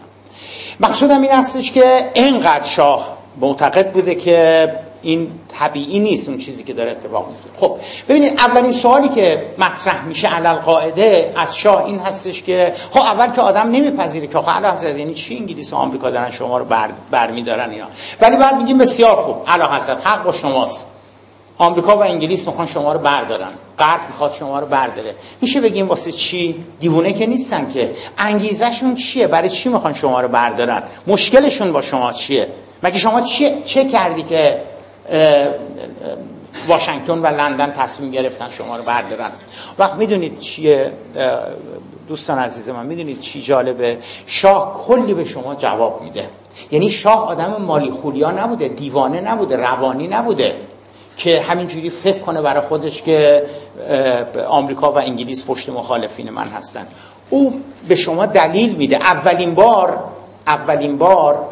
مقصودم این هستش که اینقدر شاه معتقد بوده که این طبیعی نیست اون چیزی که داره اتفاق میفته خب ببینید اولین سوالی که مطرح میشه علل قاعده از شاه این هستش که خب اول که آدم نمیپذیره که آقا حضرت یعنی چی انگلیس و آمریکا دارن شما رو بر برمیدارن اینا ولی بعد میگیم بسیار خوب اعلی حضرت حق با شماست. آمریکا و انگلیس می‌خوان شما رو بردارن. غرب می‌خواد شما رو برداره. میشه بگیم واسه چی؟ دیوونه که نیستن که. انگیزشون چیه؟ برای چی می‌خوان شما رو بردارن؟ مشکلشون با شما چیه؟ مگه شما چه, چه کردی که واشنگتن و لندن تصمیم گرفتن شما رو بردارن. وقت می‌دونید چیه دوستان عزیز من می‌دونید چی جالبه؟ شاه کلی به شما جواب میده. یعنی شاه آدم مالی خولیا نبوده دیوانه نبوده روانی نبوده که همینجوری فکر کنه برای خودش که آمریکا و انگلیس پشت مخالفین من هستن. او به شما دلیل میده. اولین بار اولین بار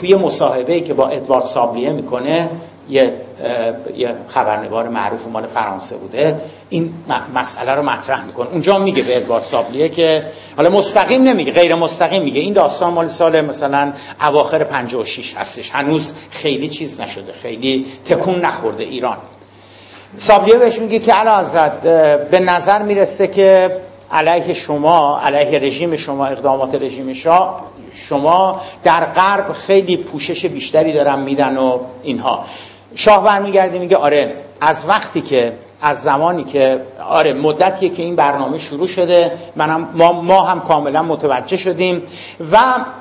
توی مصاحبه که با ادوارد سابلیه می‌کنه یه خبرنگار معروف مال فرانسه بوده. این مسئله رو مطرح می‌کنه. اونجا میگه به ادوارد سابلیه که حالا مستقیم نمیگه غیر مستقیم میگه. این داستان مال سال مثلا اواخر 56 هستش. هنوز خیلی چیز نشده خیلی تکون نخورده ایران. سابلیه بهش میگه که علا حضرت به نظر می‌رسه که علیه شما علیه رژیم شما اقدامات رژیم شاه شما در غرب خیلی پوشش بیشتری دارن میدن و اینها. شاه برمیگرده میگه آره از وقتی که از زمانی که آره مدتیه که این برنامه شروع شده منم ما, ما هم کاملا متوجه شدیم و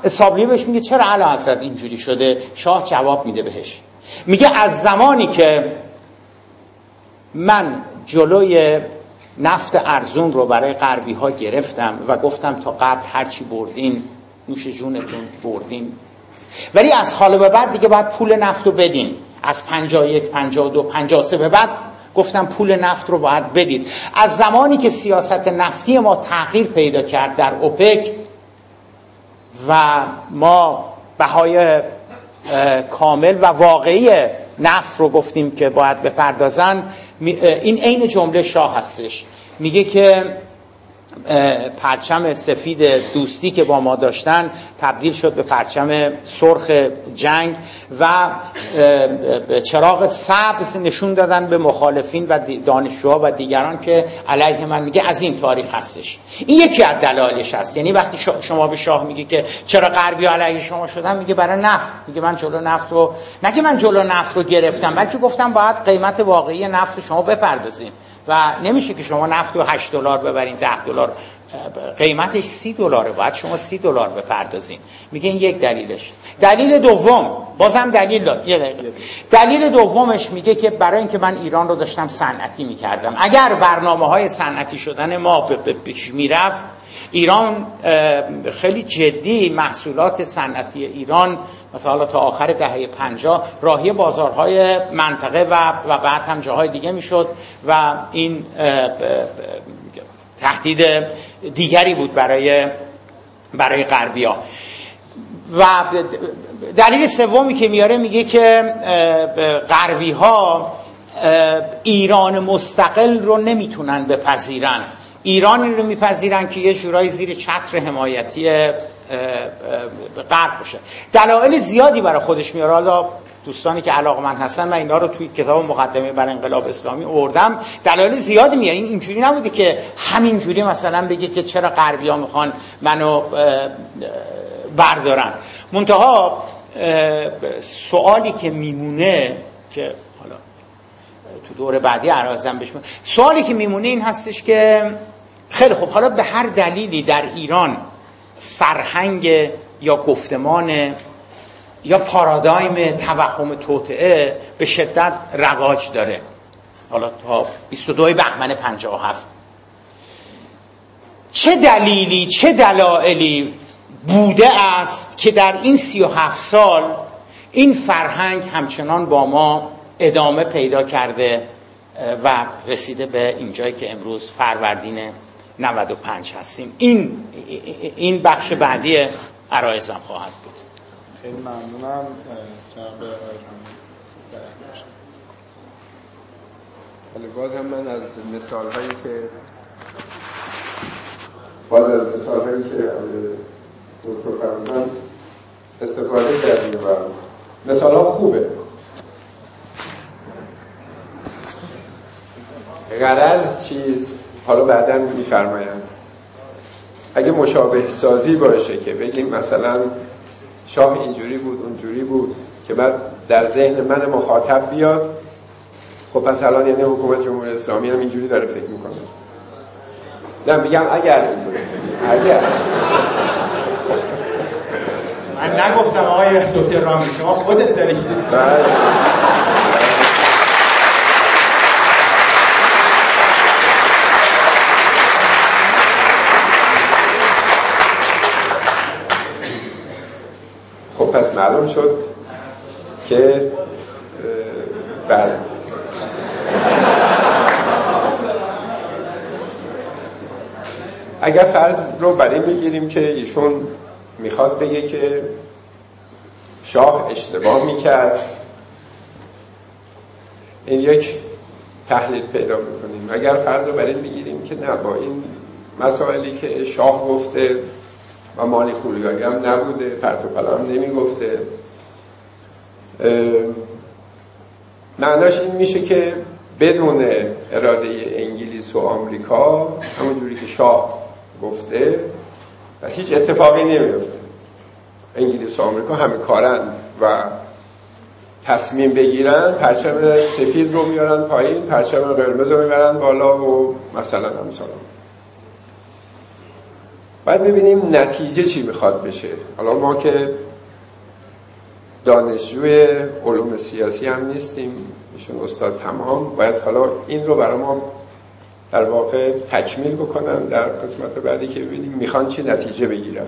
سابلی بهش میگه چرا علا حضرت اینجوری شده؟ شاه جواب میده بهش. میگه از زمانی که من جلوی نفت ارزون رو برای غربی ها گرفتم و گفتم تا قبل هرچی بردین نوش جونتون بردین. ولی از حال به بعد دیگه باید پول نفت رو بدین. از 51 52 53 به بعد گفتم پول نفت رو باید بدید از زمانی که سیاست نفتی ما تغییر پیدا کرد در اوپک و ما بهای کامل و واقعی نفت رو گفتیم که باید بپردازن این عین جمله شاه هستش. میگه که پرچم سفید دوستی که با ما داشتن تبدیل شد به پرچم سرخ جنگ و چراغ سبز نشون دادن به مخالفین و دانشجوها و دیگران که علیه من میگه از این تاریخ هستش. این یکی از دلایلش هست. یعنی وقتی شما به شاه میگی که چرا غربی علیه شما شدن میگه برای نفت. میگه من جلو نفت رو نگه من جلو نفت رو گرفتم بلکه گفتم باید قیمت واقعی نفت شما بپردازیم و نمیشه که شما نفت رو 8 دلار ببرین 10 دلار. قیمتش سی دلاره. باید شما سی دلار بپردازین. میگه این یک دلیلش. دلیل دوم. بازم دلیل داد. یه دلیل. دلیل دومش میگه که برای اینکه من ایران رو داشتم صنعتی می‌کردم. اگر برنامه های صنعتی شدن ما به پیش می‌رفت ایران خیلی جدی محصولات صنعتی ایران مثلا تا آخر دهه 50 راهی بازارهای منطقه و و بعد هم جاهای دیگه می‌شد و این تهدید دیگری بود برای برای غربیا. و دلیل سومی که میاره میگه که غربی ها ایران مستقل رو نمی‌تونن بپذیرن. ایرانی رو میپذیرن که یه جورایی زیر چتر حمایتی غرب باشه. دلایل زیادی برای خودش میاره. حالا دوستانی که علاقه من هستن و اینا رو توی کتاب مقدمه برای انقلاب اسلامی اوردم دلایل زیادی میاره. این اینجوری نبوده که همینجوری مثلا بگه که چرا غربی ها می‌خوان منو بردارن. منتها سوالی که میمونه که حالا تو دور بعدی عرازم بشم سوالی که میمونه این هستش که خیلی خب حالا به هر دلیلی در ایران فرهنگ یا گفتمان یا پارادایم توهم توطعه به شدت رواج داره. حالا تا 22 بهمن 57 چه دلیلی چه دلایلی بوده است که در این 37 سال این فرهنگ همچنان با ما ادامه پیدا کرده و رسیده به اینجایی که امروز فروردین 95 هستیم. این این بخش بعدی عرایزم خواهد بود. خیلی ممنونم جناب ولی باز هم من از مثال هایی که باز از مثال هایی که دکتر فرمودن استفاده کردیم و مثال ها خوبه. غرض چیز حالا بعدا میفرمایم اگه مشابه سازی باشه که بگیم مثلا شاه اینجوری بود اونجوری بود که بعد در ذهن من مخاطب بیاد خب پس الان یعنی حکومت جمهوری اسلامی هم اینجوری داره فکر می‌کنه. نه میگم اگر اگر. من نگفتم آقای دکتر رامی شما خودت داری بله. پس معلوم شد که بله. اگر فرض رو برای بگیریم که ایشون می‌خواد بگه که شاه اشتباه می‌کرد. این یک تحلیل پیدا می‌کنیم اگر فرض رو برای بگیریم که نه با این مسائلی که شاه گفته و مالی خولیایی هم نبوده پرت و هم نمی‌گفته. معناش این میشه که بدون اراده انگلیس و آمریکا همونجوری که شاه گفته و هیچ اتفاقی نمیفته انگلیس و آمریکا همه کارن و تصمیم بگیرن پرچم سفید رو میارن پایین پرچم قرمز رو می‌برن بالا و مثلا همسالا باید ببینیم نتیجه چی می‌خواد بشه. حالا ما که دانشجوی علوم سیاسی هم نیستیم ایشون استاد تمام باید حالا این رو برای ما در واقع تکمیل بکنن در قسمت بعدی که ببینیم می‌خوان چی نتیجه بگیرن.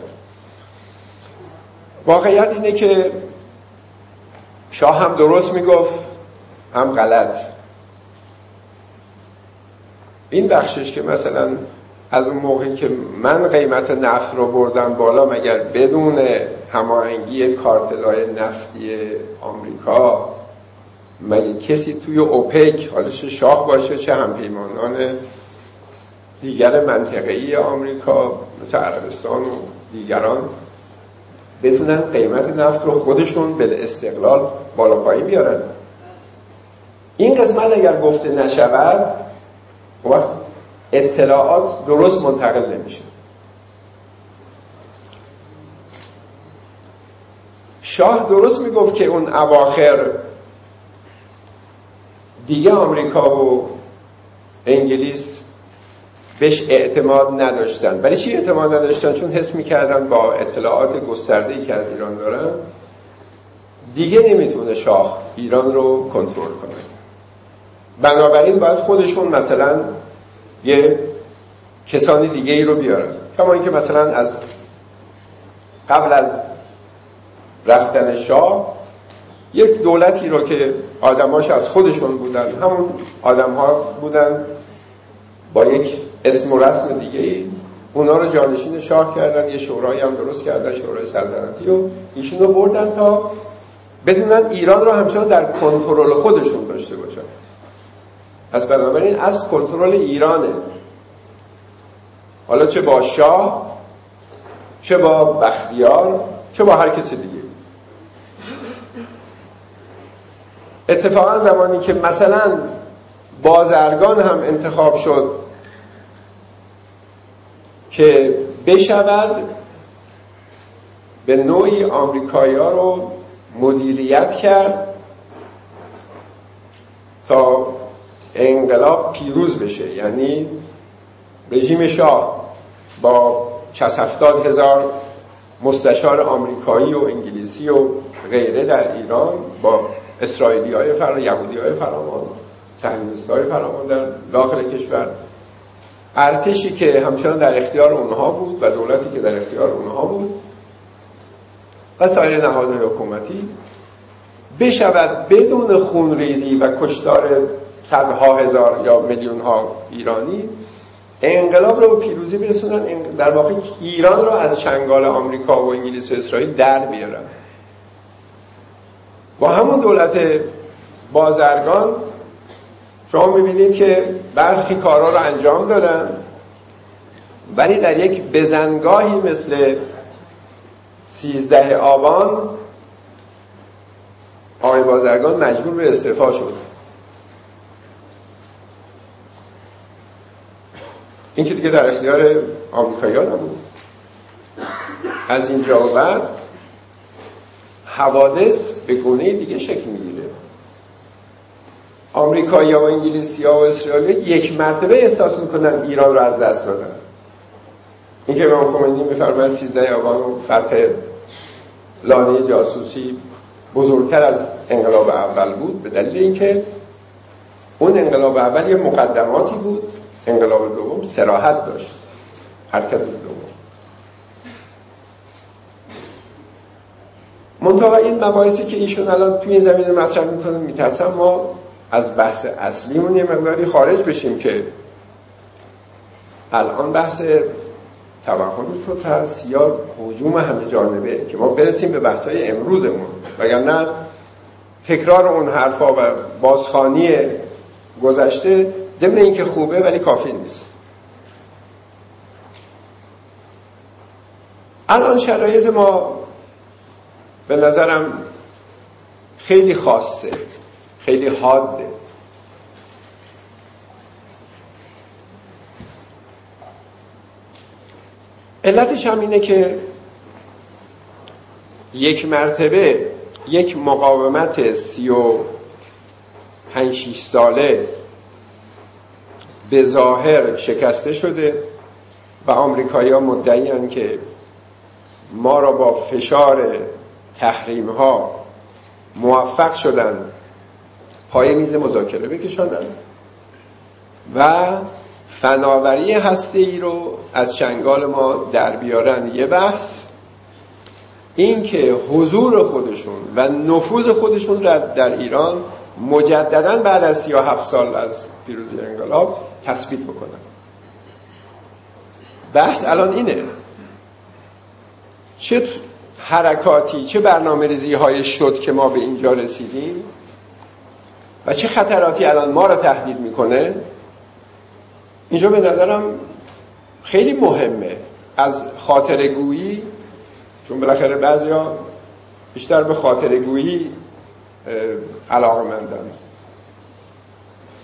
واقعیت اینه که شاه هم درست می‌گفت هم غلط. این بخشش که مثلا از اون موقعی که من قیمت نفت رو بردم بالا مگر بدون هماهنگی کارتلای نفتی آمریکا مگه کسی توی اوپک حالا چه شاه باشه چه همپیمانان دیگر منطقه‌ای آمریکا مثل عربستان و دیگران بتونن قیمت نفت رو خودشون به استقلال بالا پایین بیارن؟ این قسمت اگر گفته نشود وقت اطلاعات درست منتقل نمیشه. شاه درست می‌گفت که اون اواخر دیگه آمریکا و انگلیس بهش اعتماد نداشتن. برای چی اعتماد نداشتن؟ چون حس می‌کردن با اطلاعات گسترده که از ایران دارن دیگه نمی‌تونه شاه ایران رو کنترل کنه. بنابراین باید خودشون مثلا یه کسانی دیگه ای رو بیارن. کما اینکه مثلا از قبل از رفتن شاه یک دولتی رو که آدماش از خودشون بودن همون آدم ها بودن با یک اسم و رسم دیگه ای اونا رو جانشین شاه کردن یه شورایی هم درست کردن شورای سلطنتی و ایشون رو بردن تا بدونن ایران رو همچنان در کنترل خودشون داشته باشن از بنابراین از کنترل ایرانه. حالا چه با شاه چه با بختیار چه با هر کسی دیگه. اتفاقا زمانی که مثلا بازرگان هم انتخاب شد که بشود به نوعی آمریکایی ها رو مدیریت کرد تا انقلاب پیروز بشه. یعنی رژیم شاه با 60 هزار مستشار آمریکایی و انگلیسی و غیره در ایران با اسرائیلی های فرا یهودی های فرامان های فرامان در داخل کشور. ارتشی که همچنان در اختیار اونها بود و دولتی که در اختیار اونها بود و سایر نهادهای حکومتی بشود بدون خونریزی و کشتار صدها هزار یا میلیون ها ایرانی انقلاب رو پیروزی برسونن در واقع ایران رو از چنگال آمریکا و انگلیس و اسرائیل در بیارن با همون دولت بازرگان شما می‌بینید که برخی کارها رو انجام دادن ولی در یک بزنگاهی مثل سیزده آبان آقای بازرگان مجبور به استعفا شد. این که دیگه در اختیار نبود. از اینجا و بعد حوادث به گونه دیگه شکل می‌گیره. آمریکایی و انگلیسی و اسرائیل یک مرتبه احساس می‌کنن ایران رو از دست دادن. این که امام خمینی میفرماید 13 آبان فتح لانه جاسوسی بزرگتر از انقلاب اول بود به دلیل اینکه اون انقلاب اول یه مقدماتی بود انقلاب دوم سراحت داشت. حرکت دوم. منتها این مباحثی که ایشون الان توی این زمینه مطرح می‌کنه میترسم ما از بحث اصلیمون یه مقداری خارج بشیم که الان بحث توهم تو هست یا حجوم همه جانبه که ما برسیم به بحثای امروزمون. وگرنه تکرار اون حرفا و بازخانی گذشته ضمن اینکه خوبه ولی کافی نیست. الان شرایط ما به نظرم خیلی خاصه خیلی حاده. علتش هم اینه که یک مرتبه یک مقاومت سی و پنج ساله به ظاهر شکسته شده و آمریکایی ها مدعی که ما را با فشار تحریم ها موفق شدن پای میز مذاکره بکشانن و فناوری هسته ای رو از چنگال ما در بیارن یه بحث این که حضور خودشون و نفوذ خودشون را در ایران مجددا بعد از 37 سال از پیروزی انقلاب تثبیت بکنن بحث الان اینه. چه حرکاتی چه برنامه ریزی های شد که ما به اینجا رسیدیم و چه خطراتی الان ما را تهدید می‌کنه؟ اینجا به نظرم خیلی مهمه. از خاطرگویی چون بالاخره بعضیا بیشتر به خاطرگویی علاقه مندن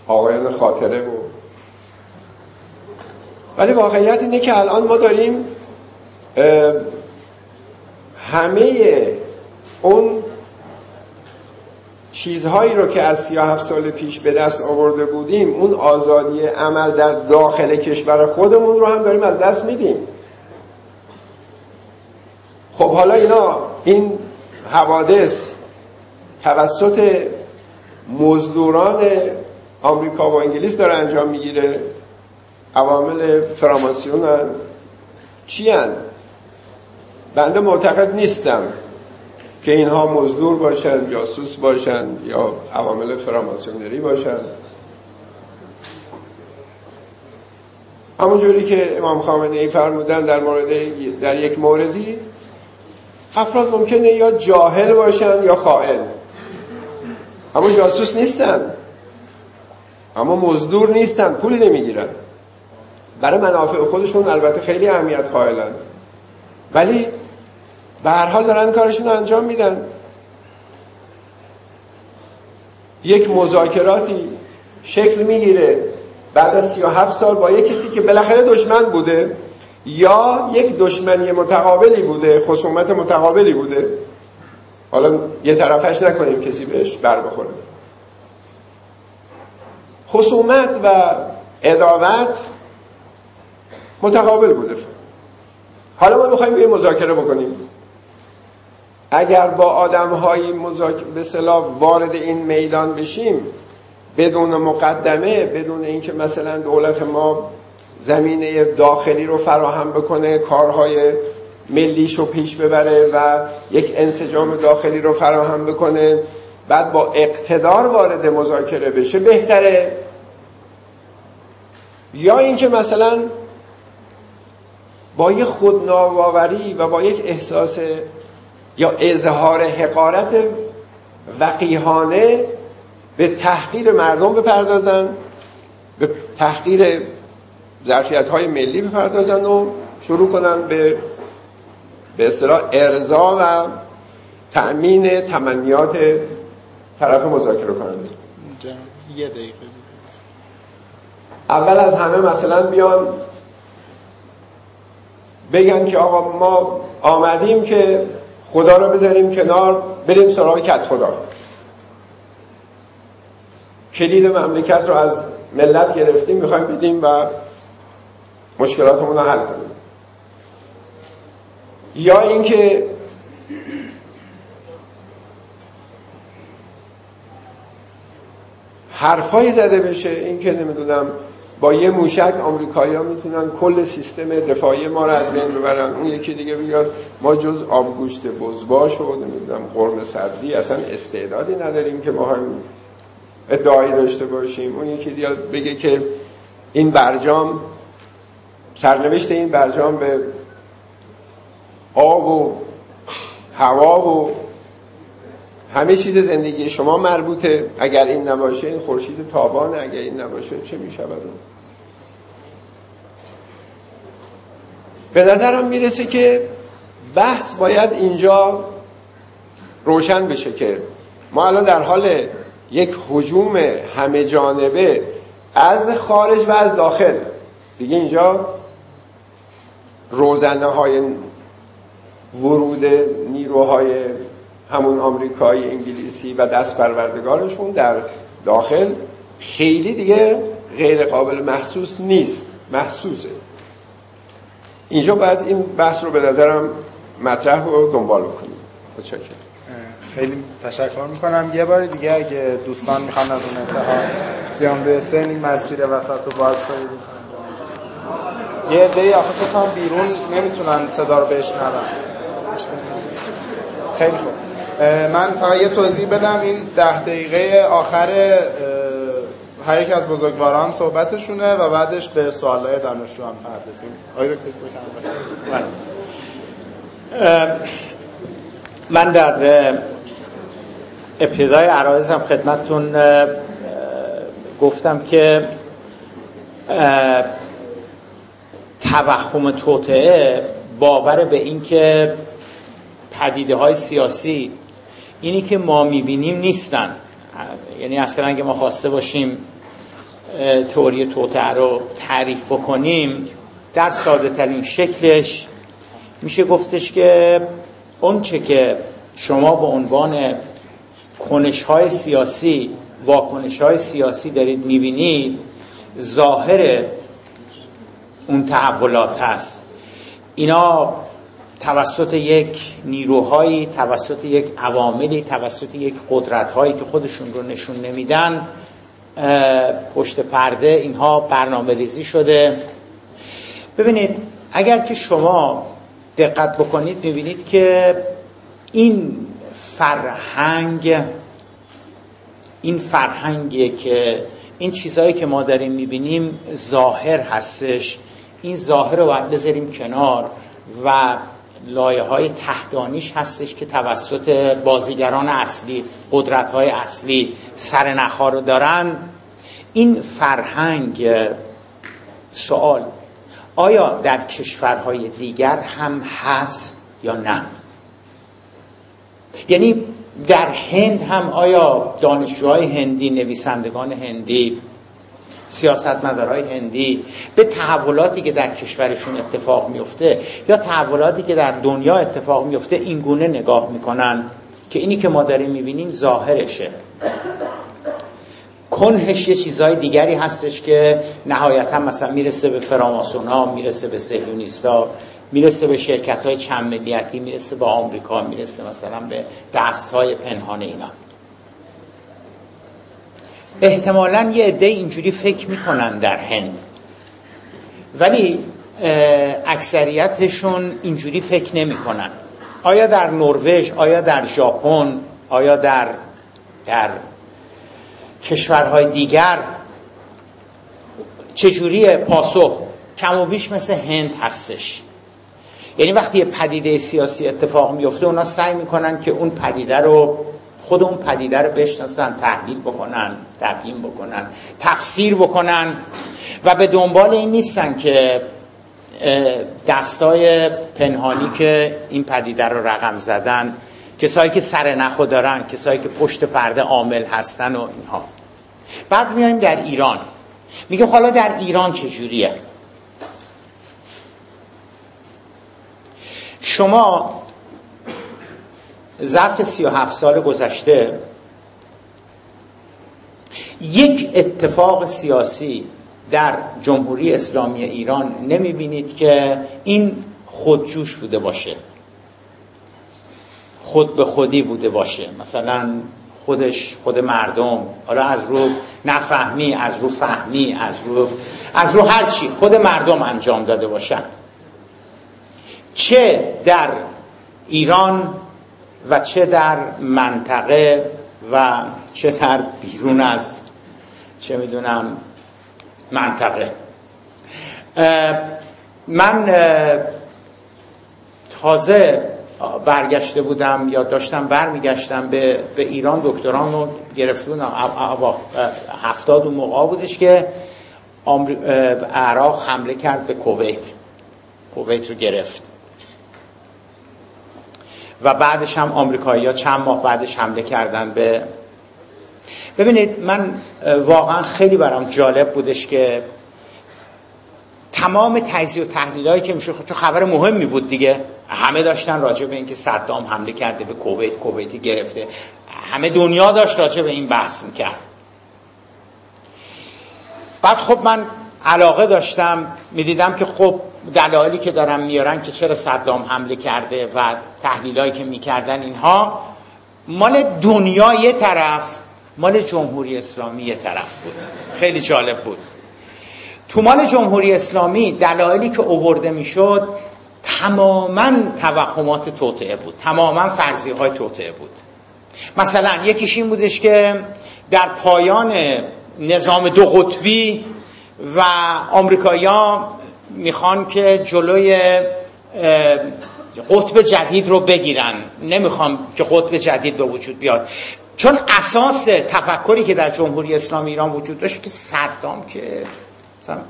آقایان خاطره و ولی واقعیت اینه که الان ما داریم همه اون چیزهایی رو که از 37 سال پیش به دست آورده بودیم اون آزادی عمل در داخل کشور خودمون رو هم داریم از دست میدیم. خب حالا اینا این حوادث توسط مزدوران آمریکا و انگلیس داره انجام می‌گیره. عوامل فراماسیون هم چی هن؟ بنده معتقد نیستم که اینها مزدور باشن جاسوس باشن یا عوامل فراماسیونری باشن همونجوری که امام خامنه ای فرمودن در مورد در یک موردی افراد ممکنه یا جاهل باشن یا خائن. اما جاسوس نیستن. اما مزدور نیستن پولی نمی‌گیرن. برای منافع خودشون البته خیلی اهمیت قائلن. ولی به هر حال دارن کارشون انجام میدن. یک مذاکراتی شکل می‌گیره بعد از 37 سال با یک کسی که بالاخره دشمن بوده یا یک دشمنی متقابلی بوده خصومت متقابلی بوده. حالا یه طرفش نکنیم کسی بهش بر بخوره. خصومت و اداوت متقابل بوده. حالا ما می‌خوایم یه مذاکره بکنیم. اگر با آدم های به صلاح وارد این میدان بشیم بدون مقدمه بدون اینکه مثلا دولت ما زمینه داخلی رو فراهم بکنه کارهای ملیش رو پیش ببره و یک انسجام داخلی رو فراهم بکنه بعد با اقتدار وارد مذاکره بشه بهتره. یا اینکه مثلا با یک خودناواوری و با یک احساس یا اظهار حقارت وقیهانه به تحقیر مردم بپردازن به تحقیر ظرفیت های ملی بپردازن و شروع کنن به به اصطلاح ارضا و تأمین تمنیات طرف مذاکره کننده. یه دقیقه. اول از همه مثلا بیان بگن که آقا ما آمدیم که خدا رو بذاریم کنار بریم سراغ کت خدا. کلید مملکت رو از ملت گرفتیم می‌خوایم بدیم و مشکلاتمون رو حل کنیم. یا اینکه حرفایی زده بشه این که نمی‌دونم با یه موشک آمریکایی‌ها می‌تونن کل سیستم دفاعی ما رو از بین ببرن. اون یکی دیگه بیاد ما جز آبگوشت بزباش و نمی‌دونم قرم سبزی اصلا استعدادی نداریم که ما هم ادعایی داشته باشیم. اون یکی دیگه بگه که این برجام سرنوشت این برجام به آب و هوا و همه چیز زندگی شما مربوطه. اگر این نباشه این خورشید تابانه اگر این نباشه چه می‌شود؟ به نظرم می‌رسه که بحث باید اینجا روشن بشه که ما الان در حال یک حجوم همه جانبه از خارج و از داخل. دیگه اینجا روزنه های ورود نیروهای همون آمریکایی انگلیسی و دست پروردگارشون در داخل خیلی دیگه غیر قابل محسوس نیست محسوسه. اینجا باید این بحث رو به نظرم مطرح و دنبال بکنیم. متشکرم. خیلی تشکر می‌کنم. یه بار دیگه اگه دوستان می‌خوان از اون انتها بیان به سن این مسیر وسط رو باز کنید یه عده آخه بیرون نمی‌تونن صدا رو بشنون. خیلی خوب. من فقط یه توضیح بدم. این ده دقیقه آخر هر یک از بزرگواران صحبتشونه و بعدش به سوالای دانشجو هم پردازیم. آقای دکتر من در ابتدای عرایزم خدمتتون گفتم که توهم توطعه باور به اینکه پدیده های سیاسی اینی که ما می‌بینیم نیستن. یعنی اصلا اگه ما خواسته باشیم تئوری توطعه رو تعریف بکنیم در ساده ترین شکلش میشه گفتش که اون چه که شما به عنوان کنش های سیاسی واکنش های سیاسی دارید می‌بینید ظاهر اون تحولات هست. اینا توسط یک نیروهایی توسط یک عواملی توسط یک قدرتهایی که خودشون رو نشون نمیدن پشت پرده اینها برنامه ریزی شده. ببینید اگر که شما دقت بکنید می‌بینید که این فرهنگ این فرهنگی که این چیزهایی که ما داریم می‌بینیم ظاهر هستش. این ظاهر رو باید بذاریم کنار و لایه های تحتانیش هستش که توسط بازیگران اصلی قدرت های اصلی سر رو دارن. این فرهنگ سوال آیا در کشورهای دیگر هم هست یا نه؟ یعنی در هند هم آیا دانشجوهای هندی نویسندگان هندی سیاستمدارهای هندی به تحولاتی که در کشورشون اتفاق میفته یا تحولاتی که در دنیا اتفاق میفته این گونه نگاه می‌کنن که اینی که ما داریم می‌بینیم ظاهرشه. کنهش یه چیزهای دیگری هستش که نهایتا مثلا می‌رسه به فراماسونا می‌رسه به سهیونیستا می‌رسه به شرکت های چند ملیتی می‌رسه به آمریکا می‌رسه مثلا به دست های پنهان اینا. احتمالا یه عده اینجوری فکر می‌کنن در هند. ولی اکثریتشون اینجوری فکر نمی‌کنن. آیا در نروژ آیا در ژاپن آیا در در کشورهای دیگر چجوری پاسخ؟ کم و بیش مثل هند هستش. یعنی وقتی یه پدیده سیاسی اتفاق میفته اونا سعی می‌کنن که اون پدیده رو خود اون پدیده رو بشناسن تحلیل بکنن تبیین بکنن تفسیر بکنن و به دنبال این نیستن که دستای پنهانی که این پدیده رو رقم زدن کسایی که سر نخو دارن کسایی که پشت پرده عامل هستن و اینها. بعد میایم در ایران. میگه حالا در ایران چجوریه؟ شما ظرف سی و هفت سال گذشته یک اتفاق سیاسی در جمهوری اسلامی ایران نمی بینید که این خودجوش بوده باشه. خود به خودی بوده باشه. مثلا خودش خود مردم حالا از رو نفهمی از رو فهمی از رو از رو هر چی خود مردم انجام داده باشن. چه در ایران و چه در منطقه و چه در بیرون از چه می‌دونم منطقه. من تازه برگشته بودم یا داشتم برمیگشتم به, به ایران. دکتران رو گرفته بودم هفتاد و موقع بودش که عراق حمله کرد به کویت. کویت رو گرفت. و بعدش هم آمریکایی ها چند ماه بعدش حمله کردن به ببینید من واقعا خیلی برام جالب بودش که تمام تجزیه و تحلیل هایی که میشه چون خبر مهمی بود دیگه همه داشتن راجع به اینکه صدام حمله کرده به کویت کویتی گرفته همه دنیا داشت راجع به این بحث می‌کرد. بعد خب من علاقه داشتم می‌دیدم که خب دلایلی که دارم میارن که چرا صدام حمله کرده و تحلیلایی که می‌کردن اینها مال دنیا یه طرف مال جمهوری اسلامی یه طرف بود. خیلی جالب بود. تو مال جمهوری اسلامی دلایلی که اوورده می‌شد تماما توهمات توطعه بود. تماما فرضی های توطعه بود. مثلا یکیش این بودش که در پایان نظام دو قطبی و آمریکایی‌ها می‌خوان که جلوی قطب جدید رو بگیرن. نمی‌خوام که قطب جدید به وجود بیاد. چون اساس تفکری که در جمهوری اسلامی ایران وجود داشت که صدام که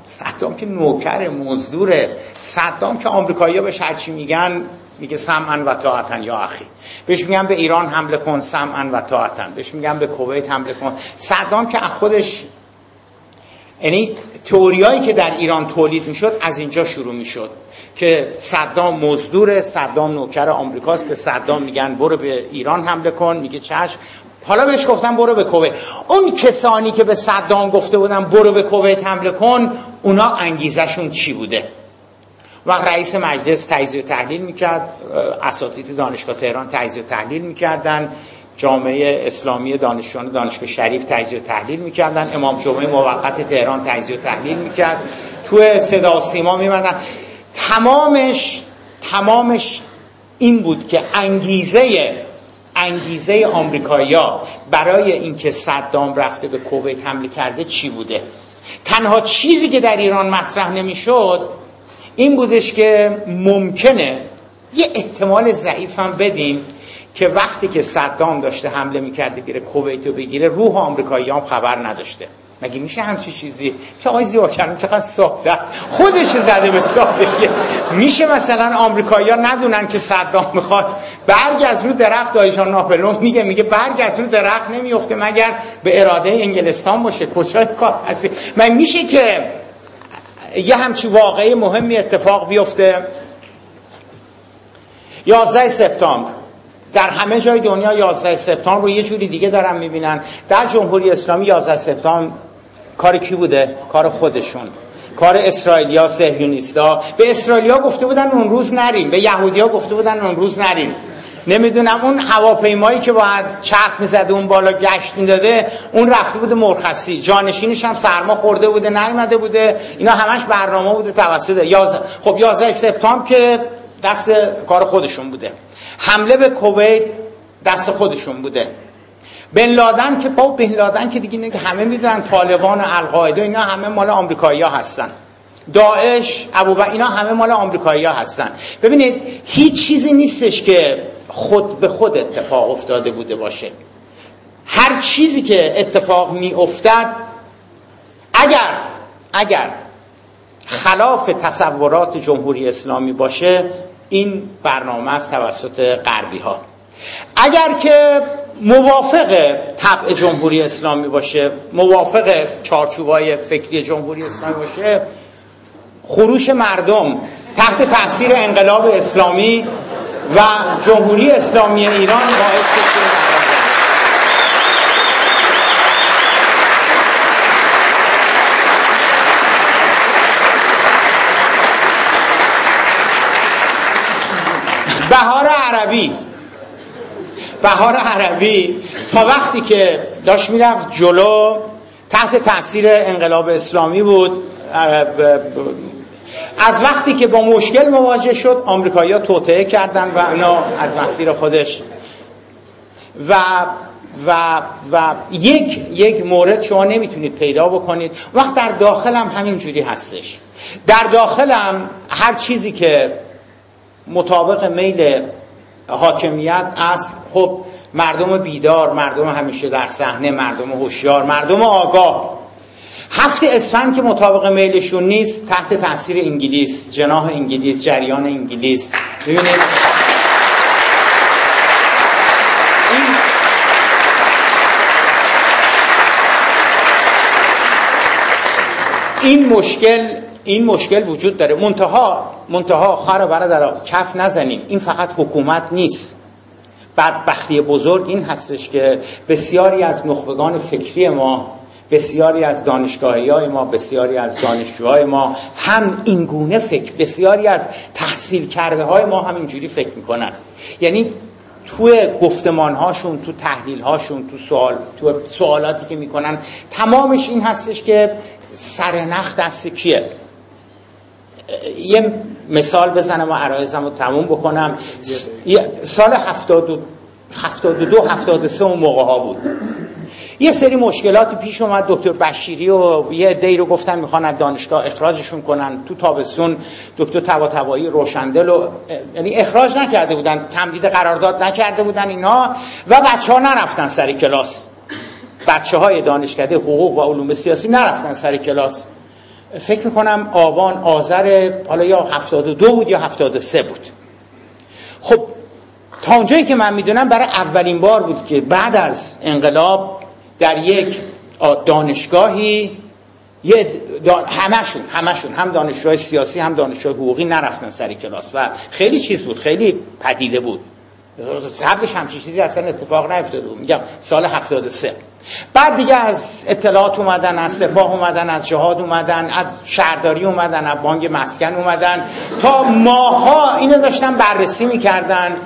صدام که نوکر مزدوره. صدام که آمریکایی‌ها به هرچی میگن میگه سمعن و طاعتن یا اخی. بهش میگن به ایران حمله کن سمعن و طاعتن بهش میگن به کویت حمله کن. صدام که خودش یعنی تئوریایی که در ایران تولید می‌شد از اینجا شروع می‌شد که صدام مزدور صدام نوکر آمریکاست به صدام میگن برو به ایران حمله کن میگه چشم حالا بهش گفتم برو به کویت. اون کسانی که به صدام گفته بودن برو به کویت حمله کن اونا انگیزشون چی بوده؟ وقت رئیس مجلس تجزیه و تحلیل می‌کرد اساتید دانشگاه تهران تجزیه و تحلیل می‌کردن. جامعه اسلامی دانشجویان دانشگاه شریف تجزیه و تحلیل می‌کردن. امام جمعه موقت تهران تجزیه و تحلیل می‌کرد. تو صدا و سیما میمدن. تمامش تمامش این بود که انگیزه انگیزه آمریکایی‌ها برای اینکه صدام رفته به کویت حمله کرده چی بوده؟ تنها چیزی که در ایران مطرح نمی‌شد این بودش که ممکنه یه احتمال ضعیف هم بدیم که وقتی که صدام داشته حمله می‌کرده بیره کویت رو بگیره روح آمریکایی هم خبر نداشته. مگه میشه همچی چیزی؟ که آقای زیبا کردم چقدر ساده خودش زده به سادگی میشه مثلا آمریکایی ها ندونن که صدام می‌خواد؟ برگ از رو درخت دایشان ناپلون میگه میگه برگ از رو درخت نمیفته مگر به اراده انگلستان باشه. کجای کار؟ هستی من میشه که یه همچی واقعی مهمی اتفاق بیفته. 11 سپتامبر. در همه جای دنیا 11 سپتامبر رو یه جوری دیگه دارن می‌بینن. در جمهوری اسلامی 11 سپتامبر کار کی بوده؟ کار خودشون. کار اسرائیلیا سهیونیستا به اسرائیلیا گفته بودن اون روز نریم. به یهودیا گفته بودن اون روز نریم. نمی‌دونم اون هواپیمایی که باید چرخ می‌زده اون بالا گشت می‌داده اون رفته بوده مرخصی. جانشینش هم سرما خورده بوده نیومده بوده. اینا همش برنامه بوده توسط یازه خب 11 سپتامبر که دست کار خودشون بوده. حمله به کویت دست خودشون بوده. بن لادن که با بن لادن که دیگه همه می‌دونن طالبان و القاعده اینا همه مال آمریکایی ها هستن. داعش ابو اینا همه مال آمریکایی ها هستن. ببینید هیچ چیزی نیستش که خود به خود اتفاق افتاده بوده باشه. هر چیزی که اتفاق می افتد اگر اگر خلاف تصورات جمهوری اسلامی باشه این برنامه است توسط غربی ها اگر که موافق طبع جمهوری اسلامی باشه موافق چارچوبای فکری جمهوری اسلامی باشه خروش مردم تحت تاثیر انقلاب اسلامی و جمهوری اسلامی ایران باعث بهار عربی. بهار عربی. تا وقتی که داشت می‌رفت جلو تحت تاثیر انقلاب اسلامی بود. از وقتی که با مشکل مواجه شد آمریکایی‌ها توطعه کردن و اینا از مسیر خودش و و و یک یک مورد شما نمی‌تونید پیدا بکنید. وقت در داخل هم همین جوری هستش. در داخلم هر چیزی که مطابق میل حاکمیت است خب مردم بیدار مردم همیشه در صحنه مردم هوشیار مردم آگاه. هفت اسفند که مطابق میلشون نیست تحت تاثیر انگلیس جناح انگلیس جریان انگلیس. ببینید. این مشکل این مشکل وجود داره. منتها منتها خر برادر کف نزنیم. این فقط حکومت نیست. بدبختی بزرگ این هستش که بسیاری از نخبگان فکری ما بسیاری از دانشگاهی های ما بسیاری از دانشجوهای ما هم اینگونه فکر بسیاری از تحصیل کرده های ما هم اینجوری فکر می‌کنن. یعنی توی گفتمان هاشون تو تحلیل هاشون تو سوال تو سوالاتی که می‌کنن تمامش این هستش که سرنخ دست کیه؟ یه مثال بزنم و عرایزم رو تموم بکنم. سال 72 72 73 اون موقع ها بود. یه سری مشکلات پیش اومد. دکتر بشیری و یه دی رو گفتن می‌خوان از دانشگاه اخراجشون کنن. تو تابستون دکتر تواتبایی روشندل و یعنی اخراج نکرده بودن. تمدید قرارداد نکرده بودن اینا. و بچه ها نرفتن سر کلاس. بچه های دانشکده حقوق و علوم سیاسی نرفتن سر کلاس. فکر می‌کنم آبان آذر حالا یا 72 بود یا 73 بود. خب تا اونجایی که من می‌دونم برای اولین بار بود که بعد از انقلاب در یک دانشگاهی یه همشون همشون هم دانشجوهای سیاسی هم دانشجوهای حقوقی نرفتن سر کلاس و خیلی چیز بود خیلی پدیده بود. قبلش همچین چیزی اصلا اتفاق نیفتاده بود. میگم سال 73 بعد دیگه از اطلاعات اومدن از سپاه اومدن از جهاد اومدن از شهرداری اومدن از بانک مسکن اومدن. تا ماها اینو داشتن بررسی می‌کردن.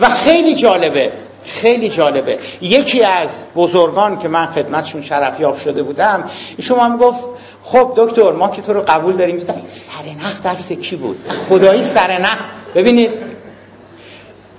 و خیلی جالبه خیلی جالبه. یکی از بزرگان که من خدمتشون شرفیاب شده بودم ایشون هم گفت خب دکتر ما که تو رو قبول داریم. سرنخ دست کی بود؟ خدایی سرنخ ببینید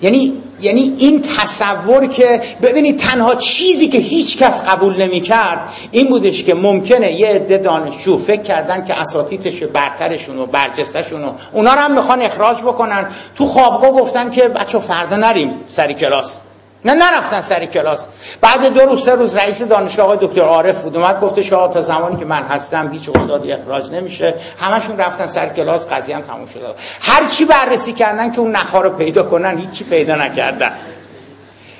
یعنی یعنی این تصور که ببینید تنها چیزی که هیچ کس قبول نمی کرد این بودش که ممکنه یه عده دانشجو فکر کردن که اساتیدش برترشون و برجستشون و اونا رو هم می‌خوان اخراج بکنن. تو خوابگاه گفتن که بچه فردا نریم سری کلاس. نه نرفتن سر کلاس. بعد دو روز سه روز رئیس دانشگاه آقای دکتر عارف بود. اومد گفته شما تا زمانی که من هستم هیچ استادی اخراج نمیشه. همشون رفتن سر کلاس قضیه هم تموم شده. هر چی بررسی کردن که اون نخا رو پیدا کنن هیچی پیدا نکردن.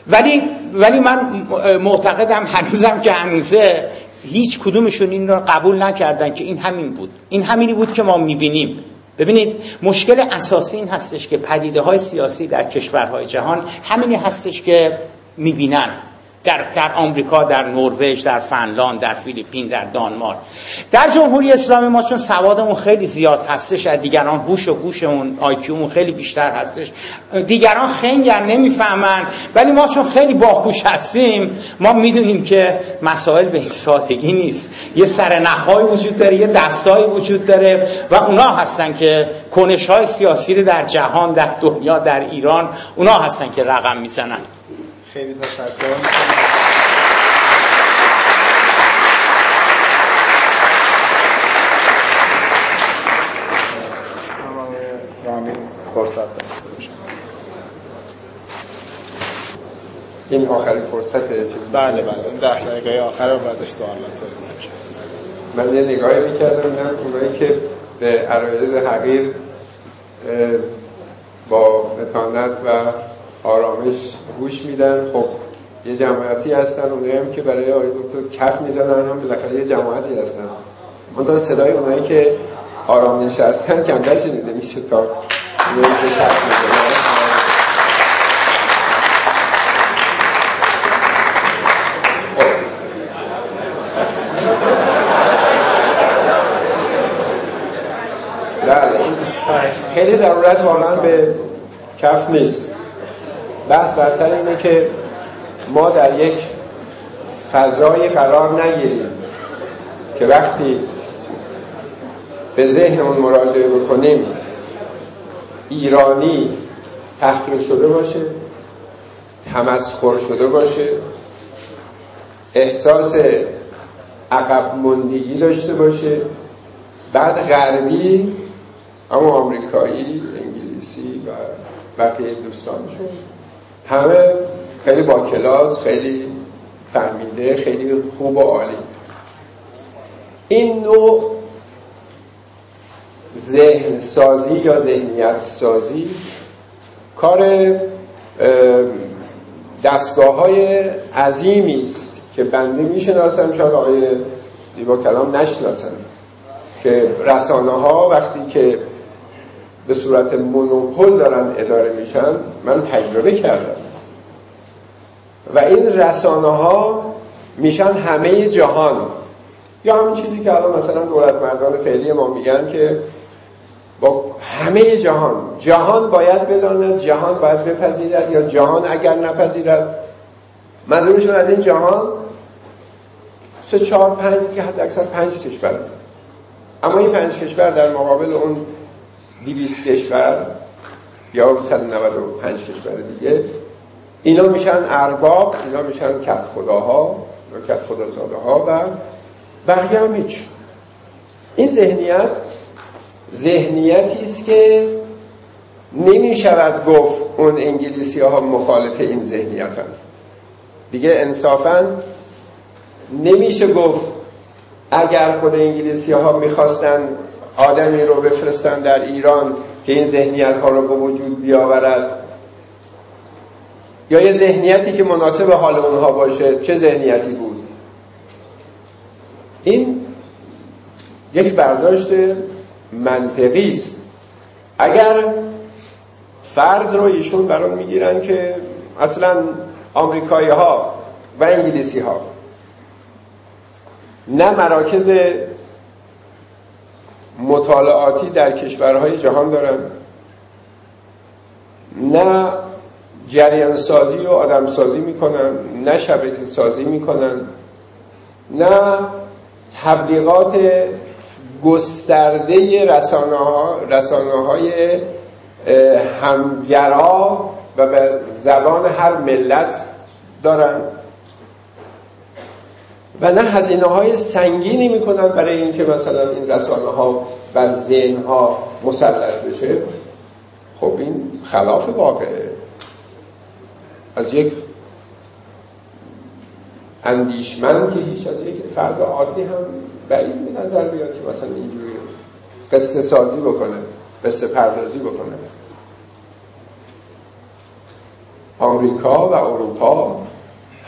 ولی ولی من معتقدم هنوزم که هنوزه هیچ کدومشون این رو قبول نکردن که این همین بود. این همینی بود که ما می‌بینیم. ببینید مشکل اساسی این هستش که پدیده های سیاسی در کشورهای جهان همینی هستش که می‌بینن. در, در آمریکا در نروژ در فنلاند در فیلیپین در دانمارک. در جمهوری اسلامی ما چون سوادمون خیلی زیاد هستش از دیگران هوش و گوشمون آیکیومون خیلی بیشتر هستش. دیگران خنگن نمی‌فهمن ولی ما چون خیلی باهوش هستیم ما می‌دونیم که مسائل به این سادگی نیست. یه سرنخهایی وجود داره یه دستایی وجود داره و اونا هستن که کنش های سیاسی رو در جهان در دنیا در ایران اونا هستن که رقم می‌زنن. خیلی تشکر. این آخرین فرصت چیز بله بله. ده دقیقه آخر و بعدش سوالات من یه نگاهی می‌کردم نه اونایی که به عرایز حقیر با متانت و آرامش گوش میدن. خب یه جماعتی هستن اونایی هم که برای آقای دکتر کف می‌زنن هم بالاخره یه جماعتی هستن. منتها صدای اونایی که آرام نشستن کمتر شنیده میشه تا کف می‌زنن. خیلی ضرورت واقعا به کف نیست. بحث بر سر اینه که ما در یک فضای قرار نگیریم که وقتی به ذهنمون مراجعه بکنیم ایرانی تحقیر شده باشه تمسخر شده باشه احساس عقب مندگی داشته باشه بعد غربی اما آمریکایی انگلیسی و بقیه دوستانشون همه خیلی با کلاس خیلی فهمیده خیلی خوب و عالی. این نوع ذهن سازی یا ذهنیت سازی کار دستگاه های عظیمی است که بنده می‌شناسم شاید آقای زیبا کلام نشناسم که رسانه ها وقتی که به صورت مونوپول دارن اداره میشن من تجربه کردم. و این رسانه ها میشن همه جهان. یا همین چیزی که الان مثلا دولت مردان فعلی ما میگن که با همه جهان جهان باید بداند جهان باید بپذیرد یا جهان اگر نپذیرد. منظورشون از این جهان سه چهار پنج که حد اکثر پنج کشور. اما این پنج کشور در مقابل اون دیویست کشور یا 195 کشور دیگه اینا میشن ارباب اینا میشن کت خداها یا کت خدازاده ها و بقیه هم هیچ این ذهنیت ذهنیتی است که نمی شود گفت اون انگلیسی ها مخالف این ذهنیت هم. دیگه انصافا نمیشه گفت اگر خود انگلیسی ها می‌خواستن آدمی رو بفرستن در ایران که این ذهنیت ها رو به وجود بیاورد. یا یه ذهنیتی که مناسب حال اونها باشه چه ذهنیتی بود؟ این یک برداشت منطقی است. اگر فرض رو ایشون بران می‌گیرن که اصلا آمریکایی ها و انگلیسی ها نه مراکز مطالعاتی در کشورهای جهان دارن. نه جریان سازی و آدم سازی می‌کنن نه شبکه سازی می‌کنن نه تبلیغات گسترده رسانه, ها، رسانه های همگرا و به زبان هر ملت دارن. و نه هزینه های سنگینی می‌کنن برای اینکه مثلا این رسانه ها بر ذهن ها مسلط بشه. خب این خلاف واقعه. از یک اندیشمند که هیچ از یک فرد عادی هم بعید به نظر بیاد که مثلا اینجوری قصه سازی بکنه قصه پردازی بکنه. آمریکا و اروپا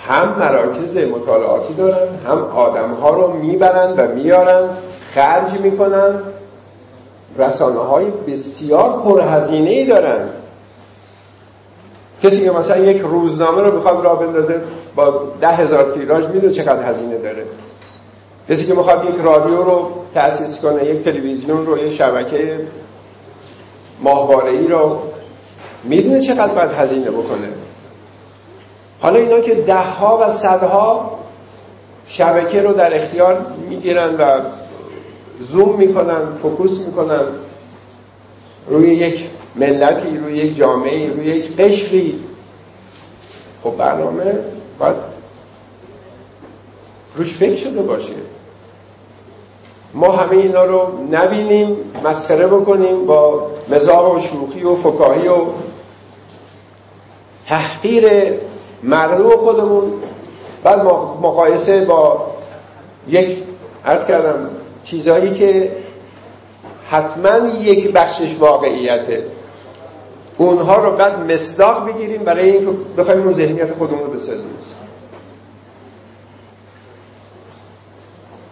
هم مراکز مطالعاتی دارن هم آدم ها رو می‌برن و میارن خرج می‌کنن. رسانه های بسیار پرهزینه ای دارن. کسی که مثلا یک روزنامه رو بخواد راه بندازه با ده هزار تیراژ می‌دونه چقدر هزینه داره. کسی که می‌خواد یک رادیو رو تأسیس کنه یک تلویزیون رو یک شبکه ماهواره ای رو می‌دونه چقدر باید هزینه بکنه. حالا اینا که ده ها و صدها شبکه رو در اختیار می‌گیرن و زوم می‌کنن فوکوس می‌کنن روی یک ملتی روی یک جامعه روی یک قشری. خب برنامه باید روش فکر شده باشه. ما همه اینا رو نبینیم مسخره بکنیم با مزاح و شوخی و فکاهی و تحقیر مردم خودمون. بعد مقایسه با یک عرض کردم چیزهایی که حتما یک بخشش واقعیته. اونها رو بعد مصداق بگیریم برای اینکه بخوایم اون ذهنیت خودمون رو بسازیم.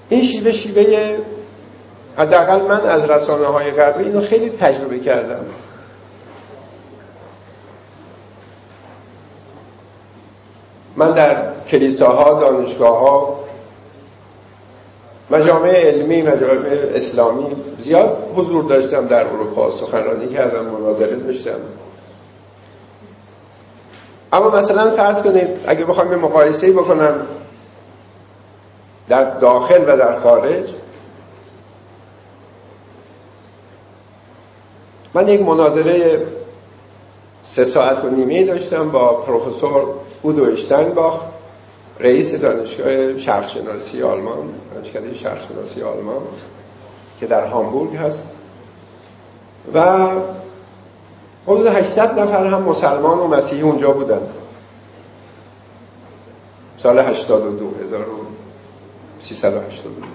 این شیوه شیوه حداقل من از رسانه های غربی اینو خیلی تجربه کردم. من در کلیساها دانشگاه ها مجامع علمی مجامع اسلامی زیاد حضور داشتم در اروپا. سخنرانی کردم مناظره داشتم. اما مثلا فرض کنید اگه بخوام یه مقایسه بکنم در داخل و در خارج من یک مناظره سه ساعت و نیمه داشتم با پروفسور اودو اشتنباخ رئیس دانشگاه شرقشناسی آلمان دانشکده شرقشناسی آلمان که در هامبورگ هست. و حدود 800 نفر هم مسلمان و مسیحی اونجا بودن. سال 82 1382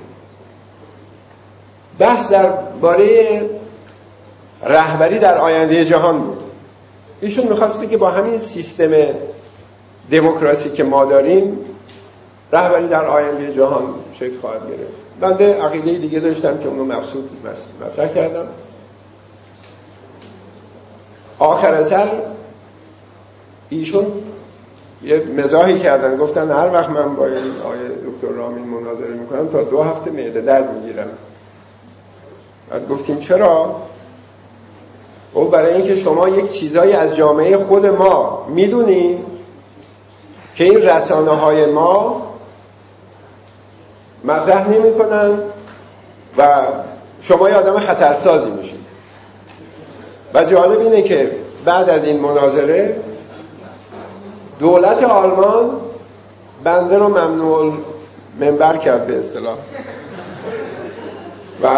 بحث باره رهبری در آینده جهان بود. ایشون می‌خواست بگه با همین سیستم دموکراسی که ما داریم رهبری در آینده جهان شکل خواهد گرفت. بنده عقیده دیگه داشتم که اونو مقصود مطرح کردم. آخر سر ایشون یه مزاحی کردن. گفتن هر وقت من با این آیه دکتر رامین مناظره می‌کنم تا دو هفته معده درد می‌گیرم. بعد گفتیم چرا؟ او برای اینکه شما یک چیزایی از جامعه خود ما می‌دونیم که این رسانه های ما مطرح نمی‌کنن و شما یه آدم خطرسازی میشید. و جالب اینه که بعد از این مناظره دولت آلمان بنده رو ممنوع منبر کرد به اصطلاح. و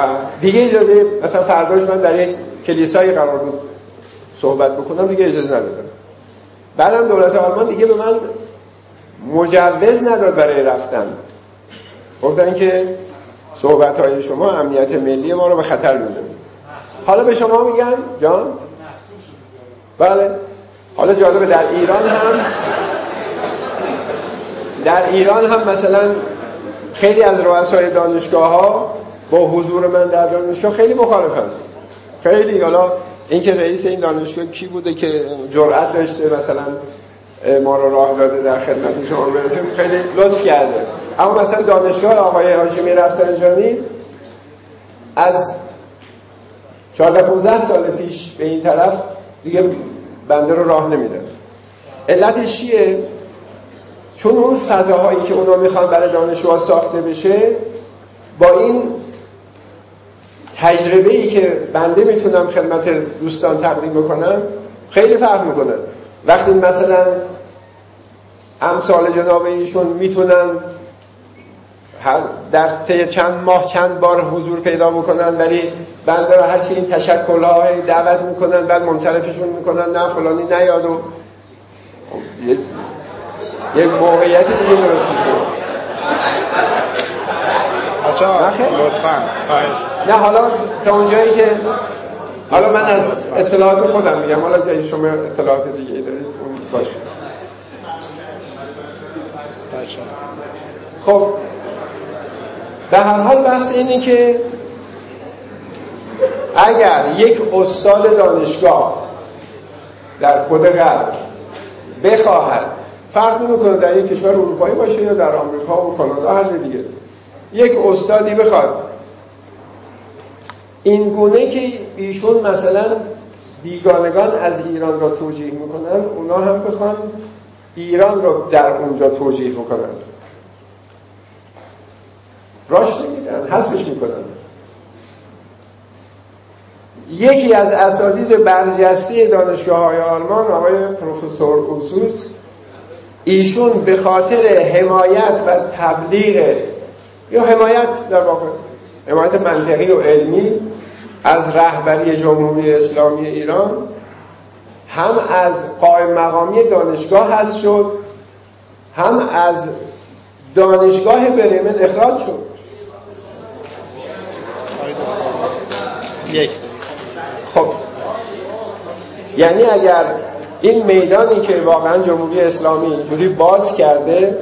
دیگه اجازه مثلا فرداش من در یک کلیسایی قرار بود صحبت بکنم دیگه اجازه ندادم. بعدم دولت آلمان دیگه به من مجوز نداد برای رفتن. گفتن که صحبت های شما امنیت ملی ما رو به خطر میده حالا به شما میگن جان؟ بله. حالا جالبه در ایران هم در ایران هم مثلا خیلی از رؤسای دانشگاه ها با حضور من در دانشگاه خیلی مخالفن. خیلی. حالا اینکه رئیس این دانشگاه کی بوده که جرأت داشته مثلا ما رو راه داده در خدمت شما. برسیم. خیلی لطف کرده. اما مثلا دانشگاه آقای هاشمی رفسنجانی از 14 15 سال پیش به این طرف دیگه بنده رو راه نمیده علتش چیه؟ چون اون فضاهایی که اونا می‌خوان برای دانشجوها ساخته بشه با این تجربه ای که بنده می‌تونم خدمت دوستان تقدیم بکنم خیلی فرق می‌کنه. وقتی مثلا امثال جناب ایشون می‌تونن در طی چند ماه چند بار حضور پیدا بکنن ولی بنده را هرچی این تشکل های دعوت می‌کنن بعد منصرفشون می‌کنن نه فلانی نیاد و یک موقعیت دیگه درست لطفا نه حالا تا اونجایی که حالا من از اطلاعات خودم میگم. حالا جایی شما اطلاعات دیگه دارید اون باشه. خب به هر حال بحث اینه که اگر یک استاد دانشگاه در خود غرب بخواهد فرق نمی‌کنه در یک کشور اروپایی باشه یا در آمریکا و کانادا هر دیگه یک استادی بخواد این گونه که ایشون مثلا بیگانگان از ایران را توجیه می‌کنن اونا هم بخوان ایران را در اونجا توجیه می‌کنن راش نمیدن حذفش می‌کنن. یکی از اساتید برجسته دانشگاه های آلمان آقای پروفسور اوسوس ایشون به خاطر حمایت و تبلیغ یا حمایت در واقع حمایت منطقی و علمی از رهبری جمهوری اسلامی ایران هم از قائم مقامی دانشگاه هست شد هم از دانشگاه بریمن اخراج شد. خب. یعنی اگر این میدانی که واقعا جمهوری اسلامی جوری باز کرده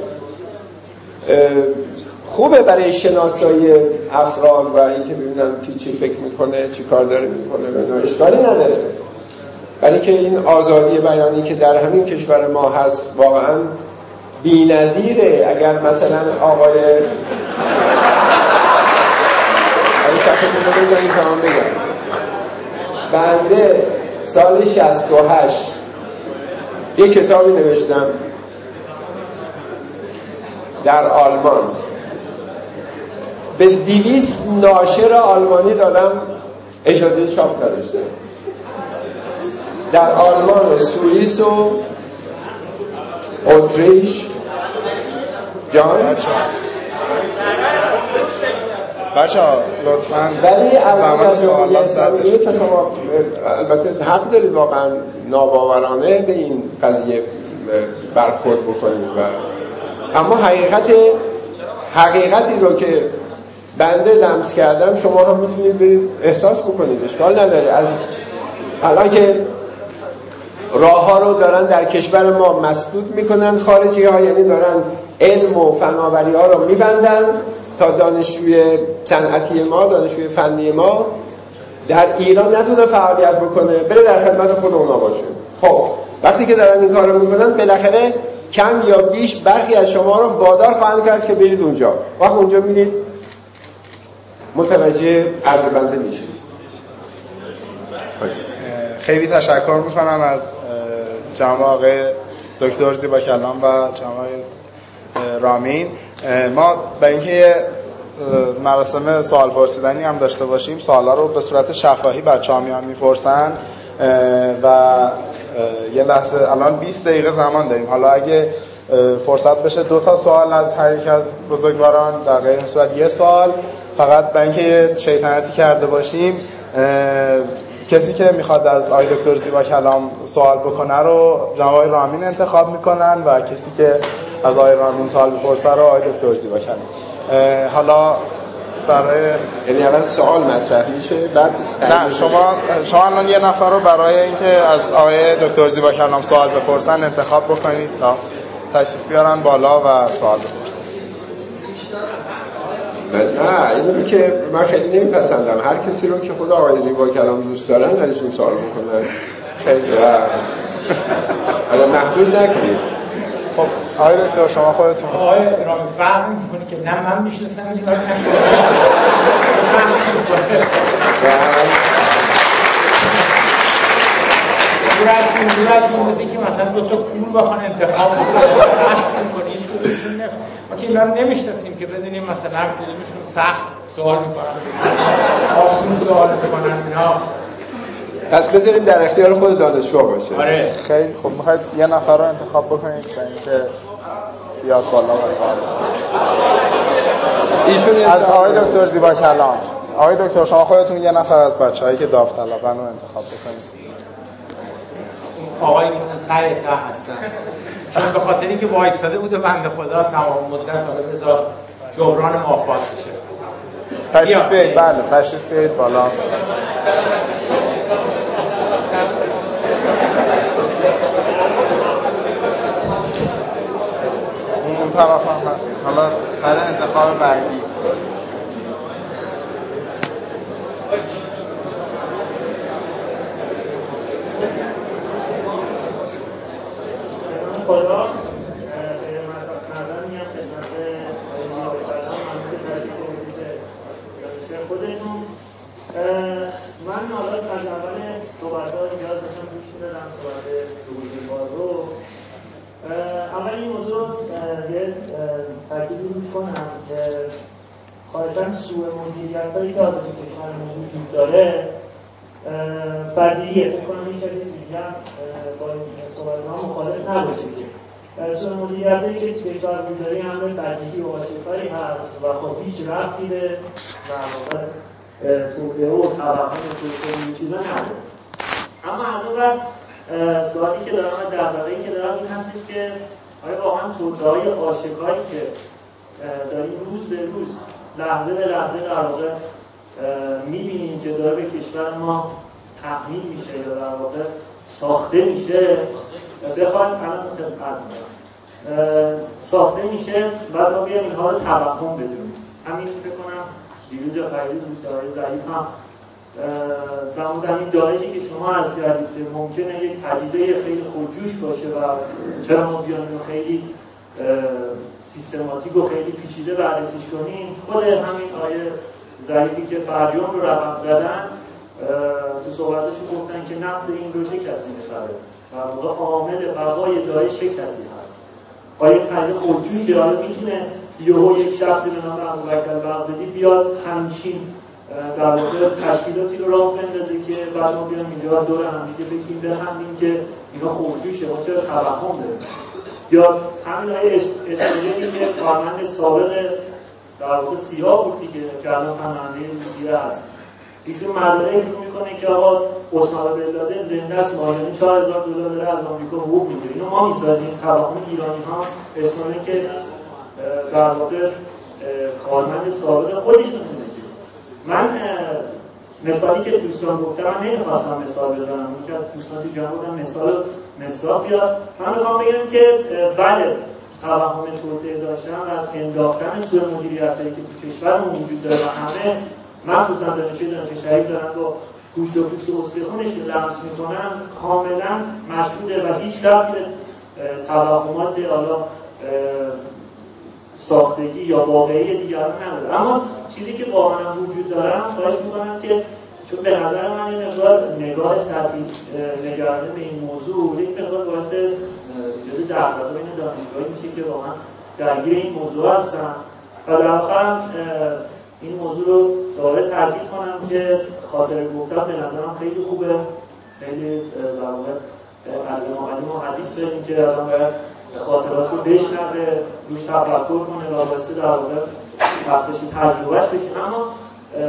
خوبه برای شناسایی افراد و اینکه ببینن کی چی فکر می‌کنه چی کار داره می‌کنه اشکالی نداره. برای که این آزادی بیانی که در همین کشور ما هست واقعا بی‌نظیره. اگر مثلا آقای بنده سال 68 یک کتابی نوشتم در آلمان. به دیویس ناشر آلمانی دادم اجازه چاپ نداشته. در آلمان و سوئیس و اتریش. جان؟ بچه ها لطفا ولی از که شما البته حق دارید واقعا ناباورانه به این قضیه برخورد بکنید و اما حقیقت حقیقتی رو که بنده لمس کردم شما هم می‌تونید برید احساس بکنید اشکال نداره. از الان که راه ها رو دارن در کشور ما مسدود می‌کنن خارجی ها یعنی دارن علم و فناوری ها رو میبندن تا دانشجوی صنعتی ما دانشجوی فنی ما در ایران نتونه فعالیت بکنه. بره در خدمت خود اونا باشه. خب وقتی که دارن این کار رو می‌کنن بالاخره کم یا بیش برخی از شما رو وادار خواهند کرد که برید اونجا. وقت اونجا میرید متوجه عرض بنده میشید خیلی تشکر می‌کنم از جناب آقای دکتر زیبا کلام و جناب رامین. ما به اینکه مراسم سوال پرسیدنی هم داشته باشیم سوالا رو به صورت شفاهی بچه ها میان می‌پرسن و یه لحظه الان 20 دقیقه زمان داریم. حالا اگه فرصت بشه دو تا سوال از هر یک از بزرگواران در غیر صورت. یه سوال فقط به اینکه شیطنتی کرده باشیم کسی که می‌خواد از آقای دکتر زیبا کلام سوال بکنه رو جناب رامین انتخاب می‌کنن و کسی که از آقای رامین سوال بپرسه رو آقای دکتر زیبا کلام. حالا برای یعنی اول سوال مطرح میشه بعد نه شما شما الان یه نفر رو برای اینکه از آقای دکتر زیبا کلام سوال بپرسن انتخاب بکنید تا تشریف بیارن بالا و سوال بپرسن. نه اینو که من خیلی نمیپسندم. هر کسی رو که خدا آقای زیبا کلام دوست دارن ازشون سوال بکنن خیلی حالا محدود نکنید. خب آقای دکتر شما خودتون. آقای رامی فرق می‌کنه که نه من می‌شناسم این کار [LAUGHS] [LAUGHS] دور از دور از جمله که مثلا دو تا پول بخوان انتخاب کنید ما که اینا نمی‌شناسیم که بدونیم مثلا کدومشون سخت سوال می‌کنن. آسون سوال می‌کنن اینا. پس بذاریم در اختیار خود دانشجو باشه. آره. خیلی خب می‌خواید یه نفر رو انتخاب بکنید که اینکه بیاد بالا و سوال ایشون از آقای دکتر زیبا کلام. آقای دکتر شما خودتون یه نفر از بچه‌هایی که داوطلبن رو انتخاب بکنید. آقایی که ته ته هستن چون به خاطری که وایستاده بود بنده خدا تمام مدت حالا بذار جبران مافات بشه. تشریف بیارید. بله تشریف بیارید بالا. اون طرف هم حالا سر انتخاب بعدی. خدا خیلی مطلب کردن خدمت آقای کلام من که تشریف آوردید خودتون من حالا از اول صحبت ها اینجا داشتم گوش می‌دادم صحبت روحی بازو. اول این موضوع یه تاکیدی روش کنم که خواهشان سوء مدیریت هایی که آدم کشور وجود داره بدیه فکر کنم این کسی دیگه با صحبت ها مخالف نباشه که. سوء مدیریت هایی که کشور وجود داره همه بدیهی و آشکاری هست و خب هیچ رفتی به در توبه و توهم توبه این چیزا نداره. اما از اون وقت سوالی که دارم و دقدقه‌ای که دارم این هستش که آیا واقعا توبه های آشکاری که داریم روز به روز لحظه به لحظه در واقع می‌بینیم که داره به کشور ما تحمیل میشه یا در واقع ساخته میشه. بخوایم الان ساخته میشه بعد ما بیایم اینها رو توهم بدونیم. همین فکر کنم دیروز یا پریز مستعاره ضعیف هم در این دانشی که شما از کردید که ممکنه یک پدیده خیلی خودجوش باشه و چرا ما بیانیم خیلی سیستماتیک و خیلی پیچیده بررسیش کنیم خود همین آیه ضعیفی که فریان رو رقم زدن تو صحبتشون گفتن که نفت این رو چه کسی می‌خره؟ و موقع عامل بقای داعش چه کسی هست؟ آیا پدیده خودجوش حالا می‌تونه یهو یک شخصی به نام ابوبکر بغدادی بیاد همچین در واقع تشکیلاتی رو راه بندازه که بعد ما بیان اینجا دور هم دیگه بگیم بخندیم که اینا خودجوشه ما چرا توهم داریم؟ یا همین های استودیومی که کارمند سابق در واقع سیاه بود دیگه که الان پناهنده روسیه هست. ایشون مدارک رو می‌کنه که آقا اسامه بن لادن زنده است ماهانه 4000 دلار داره از آمریکا حقوق می‌گیره. اینو ما می‌سازیم تراکم ایرانی ها. اسمانه که در واقع کارمند سابق خودشون من مثالی که دوستان گفتم من نمی‌خواستم مثال بزنم. که از دوستان تو جمع بودم مثال مثال بیاد. من می‌خوام بگم که بله توهم توطعه داشتن و انداختن سوء مدیریت که تو کشورمون وجود داره و همه مخصوصا دانشجوی دانش شهید دارن با گوشت و پوست و استخونش لمس می‌کنن کاملا مشهوده و هیچ ربط توهمات حالا ساختگی یا واقعی دیگران نداره. اما چیزی که واقعا وجود دارم خواهش می‌کنم که چون به نظر من این نگاه سطحی نگرانه به این موضوع یک مقدار باعث ایجاد دغدغه بین دانشگاهی میشه که واقعا درگیر این موضوع هستن. و در این موضوع رو دوباره تاکید کنم که خاطر گفتم به نظرم خیلی خوبه. خیلی در واقع از علم و حدیث داریم که الان باید خاطرات رو بشنوه روش تفکر کنه وابسته در واقع بخششی تجربهش بشه. اما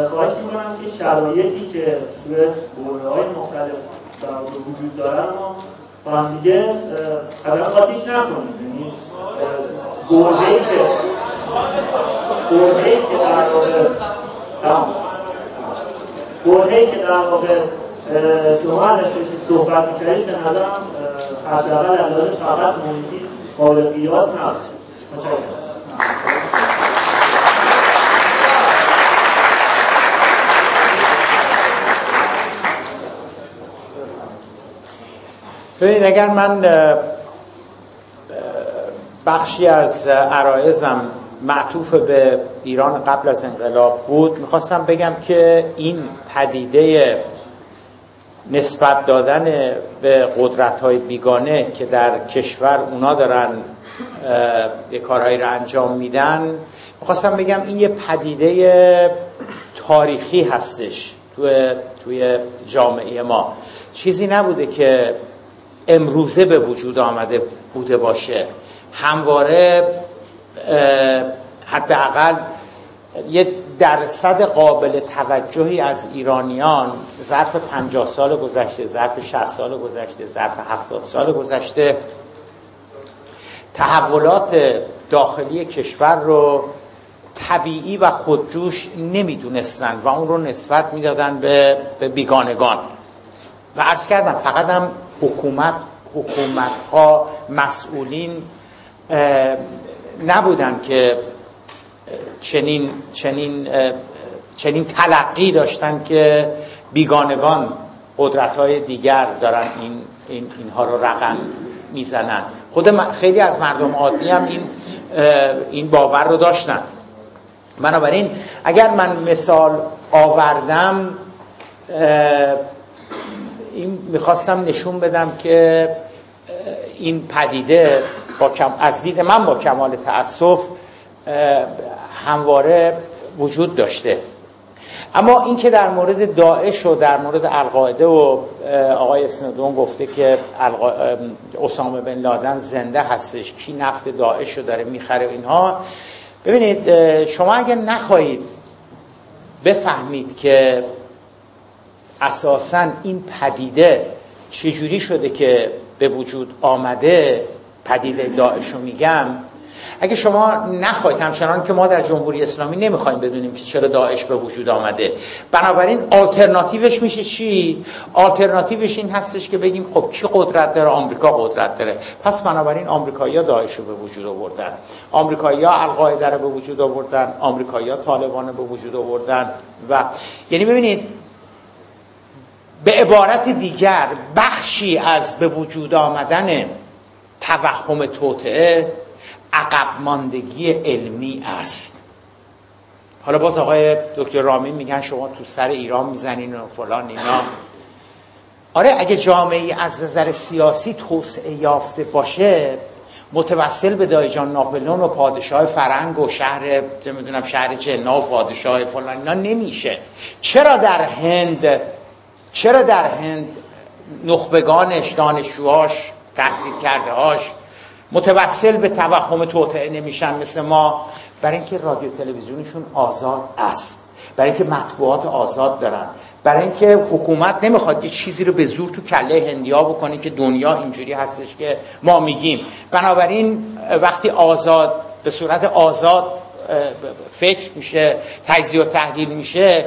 خواهش می‌کنم که شرایطی که توی بوره های مختلف در وجود دارن ما با هم دیگه قدم قاطیش نکنیم یعنی بوره ای که بوره ای که در واقع بوره ای که در واقع شما ازش صحبت می‌کردید به نظرم حداقل علاوه فقط محیطی قابل قیاس نبود. متشکرم. ببینید اگر من بخشی از عرایزم معطوف به ایران قبل از انقلاب بود می‌خواستم بگم که این پدیده نسبت دادن به قدرت های بیگانه که در کشور اونا دارن یه کارهایی رو انجام میدن می‌خواستم بگم این یه پدیده تاریخی هستش توی, توی جامعه ما. چیزی نبوده که امروزه به وجود آمده بوده باشه. همواره حداقل یه درصد قابل توجهی از ایرانیان ظرف 50 سال گذشته ظرف 60 سال گذشته ظرف 70 سال گذشته تحولات داخلی کشور رو طبیعی و خودجوش نمی‌دونستن و اون رو نسبت می‌دادن به, بیگانگان. و عرض کردم فقط هم حکومت حکومت ها مسئولین نبودن که چنین, چنین, چنین تلقی داشتن که بیگانگان قدرت های دیگر دارن این, این اینها رو رقم می‌زنن. خود خیلی از مردم عادی هم این, این باور رو داشتن. بنابراین اگر من مثال آوردم این می‌خواستم نشون بدم که این پدیده با کم از دید من با کمال تأسف همواره وجود داشته. اما این که در مورد داعش و در مورد القاعده و آقای اسندون گفته که اسامه بن لادن زنده هستش کی نفت داعش رو داره می‌خره اینها ببینید شما اگر نخواهید بفهمید که اساسا این پدیده چجوری شده که به وجود آمده؟ پدیده داعش رو میگم. اگه شما نخواهید همچنان که ما در جمهوری اسلامی نمی‌خوایم بدونیم که چرا داعش به وجود آمده. بنابراین آلترناتیوش میشه چی؟ آلترناتیوش این هستش که بگیم خب کی قدرت داره؟ آمریکا قدرت داره. پس بنابراین آمریکایی‌ها داعش رو به وجود آوردن. آمریکایی‌ها القاعده رو به وجود آوردن. آمریکایی‌ها طالبان رو به وجود آوردن. و یعنی ببینید به عبارت دیگر بخشی از به وجود آمدن توهم توطعه عقب ماندگی علمی است. حالا باز آقای دکتر رامین میگن شما تو سر ایران می‌زنین و فلان اینا. آره اگه جامعه از نظر سیاسی توسعه یافته باشه متوسل به دایجان ناپلون و پادشاه فرنگ و شهر می‌دونم شهر جنا و پادشاه فلان اینا نمیشه. چرا در هند چرا در هند نخبگانش دانشجوهاش تحصیل کرده هاش متوسل به توهم توطعه نمیشن مثل ما؟ برای اینکه رادیو تلویزیونشون آزاد است. برای اینکه مطبوعات آزاد دارن. برای اینکه حکومت نمی‌خواد یه چیزی رو به زور تو کله هندیا بکنه که دنیا اینجوری هستش که ما میگیم. بنابراین وقتی آزاد به صورت آزاد فکر میشه تجزیه و تحلیل میشه.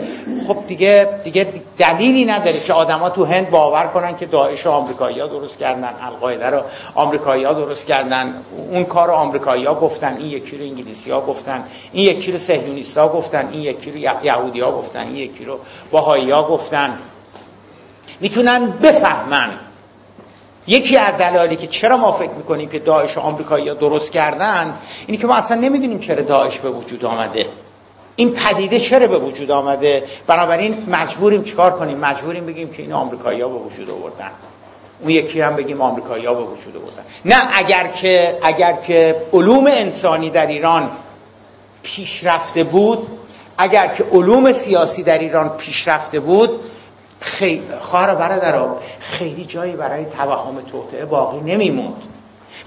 خب دیگه دیگه دلیلی نداره که آدما تو هند باور کنن که داعش آمریکایی‌ها درست کردن القاعده رو آمریکایی‌ها درست کردن اون کار رو آمریکایی‌ها گفتن این یکی رو انگلیسی‌ها گفتن این یکی رو صهیونیست‌ها گفتن این یکی رو یهودی‌ها گفتن این یکی رو باهایی‌ها گفتن. می‌تونن بفهمن یکی از دلایلی که چرا ما فکر می‌کنیم که داعش و آمریکایی‌ها درست کردن اینی که ما اصلا نمی‌دونیم چرا داعش به وجود آمده. این پدیده چرا به وجود آمده؟ بنابراین مجبوریم چیکار کنیم؟ مجبوریم بگیم که این آمریکایی‌ها به وجود آوردن. اون یکی هم بگیم آمریکایی‌ها به وجود آوردن. نه اگر که اگر که علوم انسانی در ایران پیشرفته بود اگر که علوم سیاسی در ایران پیشرفته بود خیلی خواهر برادران خیلی جایی برای توهم توطعه باقی نمیموند.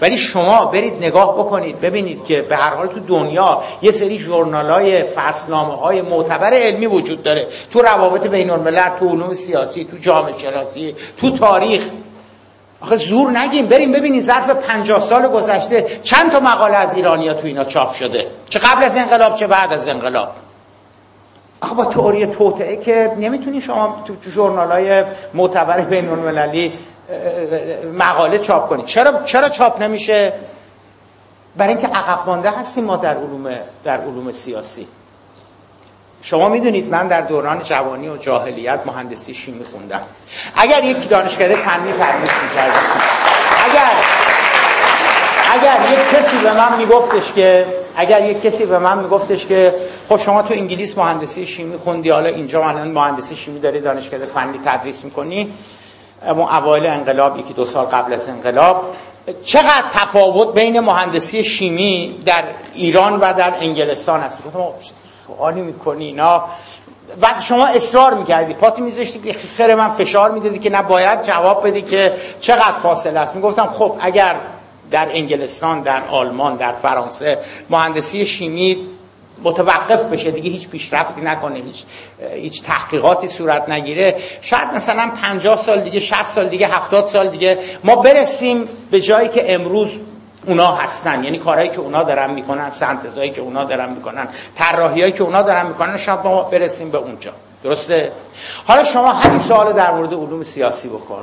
ولی شما برید نگاه بکنید ببینید که به هر حال تو دنیا یه سری ژورنالای فصلنامه های معتبر علمی وجود داره. تو روابط بین الملل تو علوم سیاسی تو جامعه شناسی تو تاریخ. آخه زور نگیم بریم ببینید ظرف 50 سال گذشته چند تا مقاله از ایرانیا تو اینا چاپ شده. چه قبل از انقلاب چه بعد از انقلاب. آخه با تئوری توطعه که نمی‌تونی شما تو جورنال های معتبر بین المللی مقاله چاپ کنی. چرا چرا چاپ نمیشه؟ برای اینکه عقب مانده هستیم ما در علوم در علوم سیاسی. شما می‌دونید من در دوران جوانی و جاهلیت مهندسی شیمی خوندم. اگر یک دانشکده فنی تدریس می‌کردم اگر اگر یک کسی به من میگفتش که اگر یک کسی به من میگفتش که خب شما تو انگلیس مهندسی شیمی خوندی حالا اینجا الان مهندسی شیمی داری دانشکده فنی تدریس می‌کنی اما اوایل انقلاب یکی دو سال قبل از انقلاب چقدر تفاوت بین مهندسی شیمی در ایران و در انگلستان هست سوالی می‌کنی اینا. بعد شما اصرار می‌کردی پاتی میذاشتی که خیر من فشار می‌دادی که نباید جواب بدی که چقدر فاصله است. می‌گفتم خب اگر در انگلستان در آلمان در فرانسه. مهندسی شیمی متوقف بشه دیگه هیچ پیشرفتی نکنه هیچ هیچ تحقیقاتی صورت نگیره. شاید مثلا 50 سال دیگه 60 سال دیگه 70 سال دیگه ما برسیم به جایی که امروز اونا هستن. یعنی کارهایی که اونا دارن می‌کنن سنتزایی که اونا دارن می‌کنن طراحیایی که اونا دارن می‌کنن شاید ما برسیم به اونجا. درسته؟ حالا شما همین سوال در مورد علوم سیاسی بکن.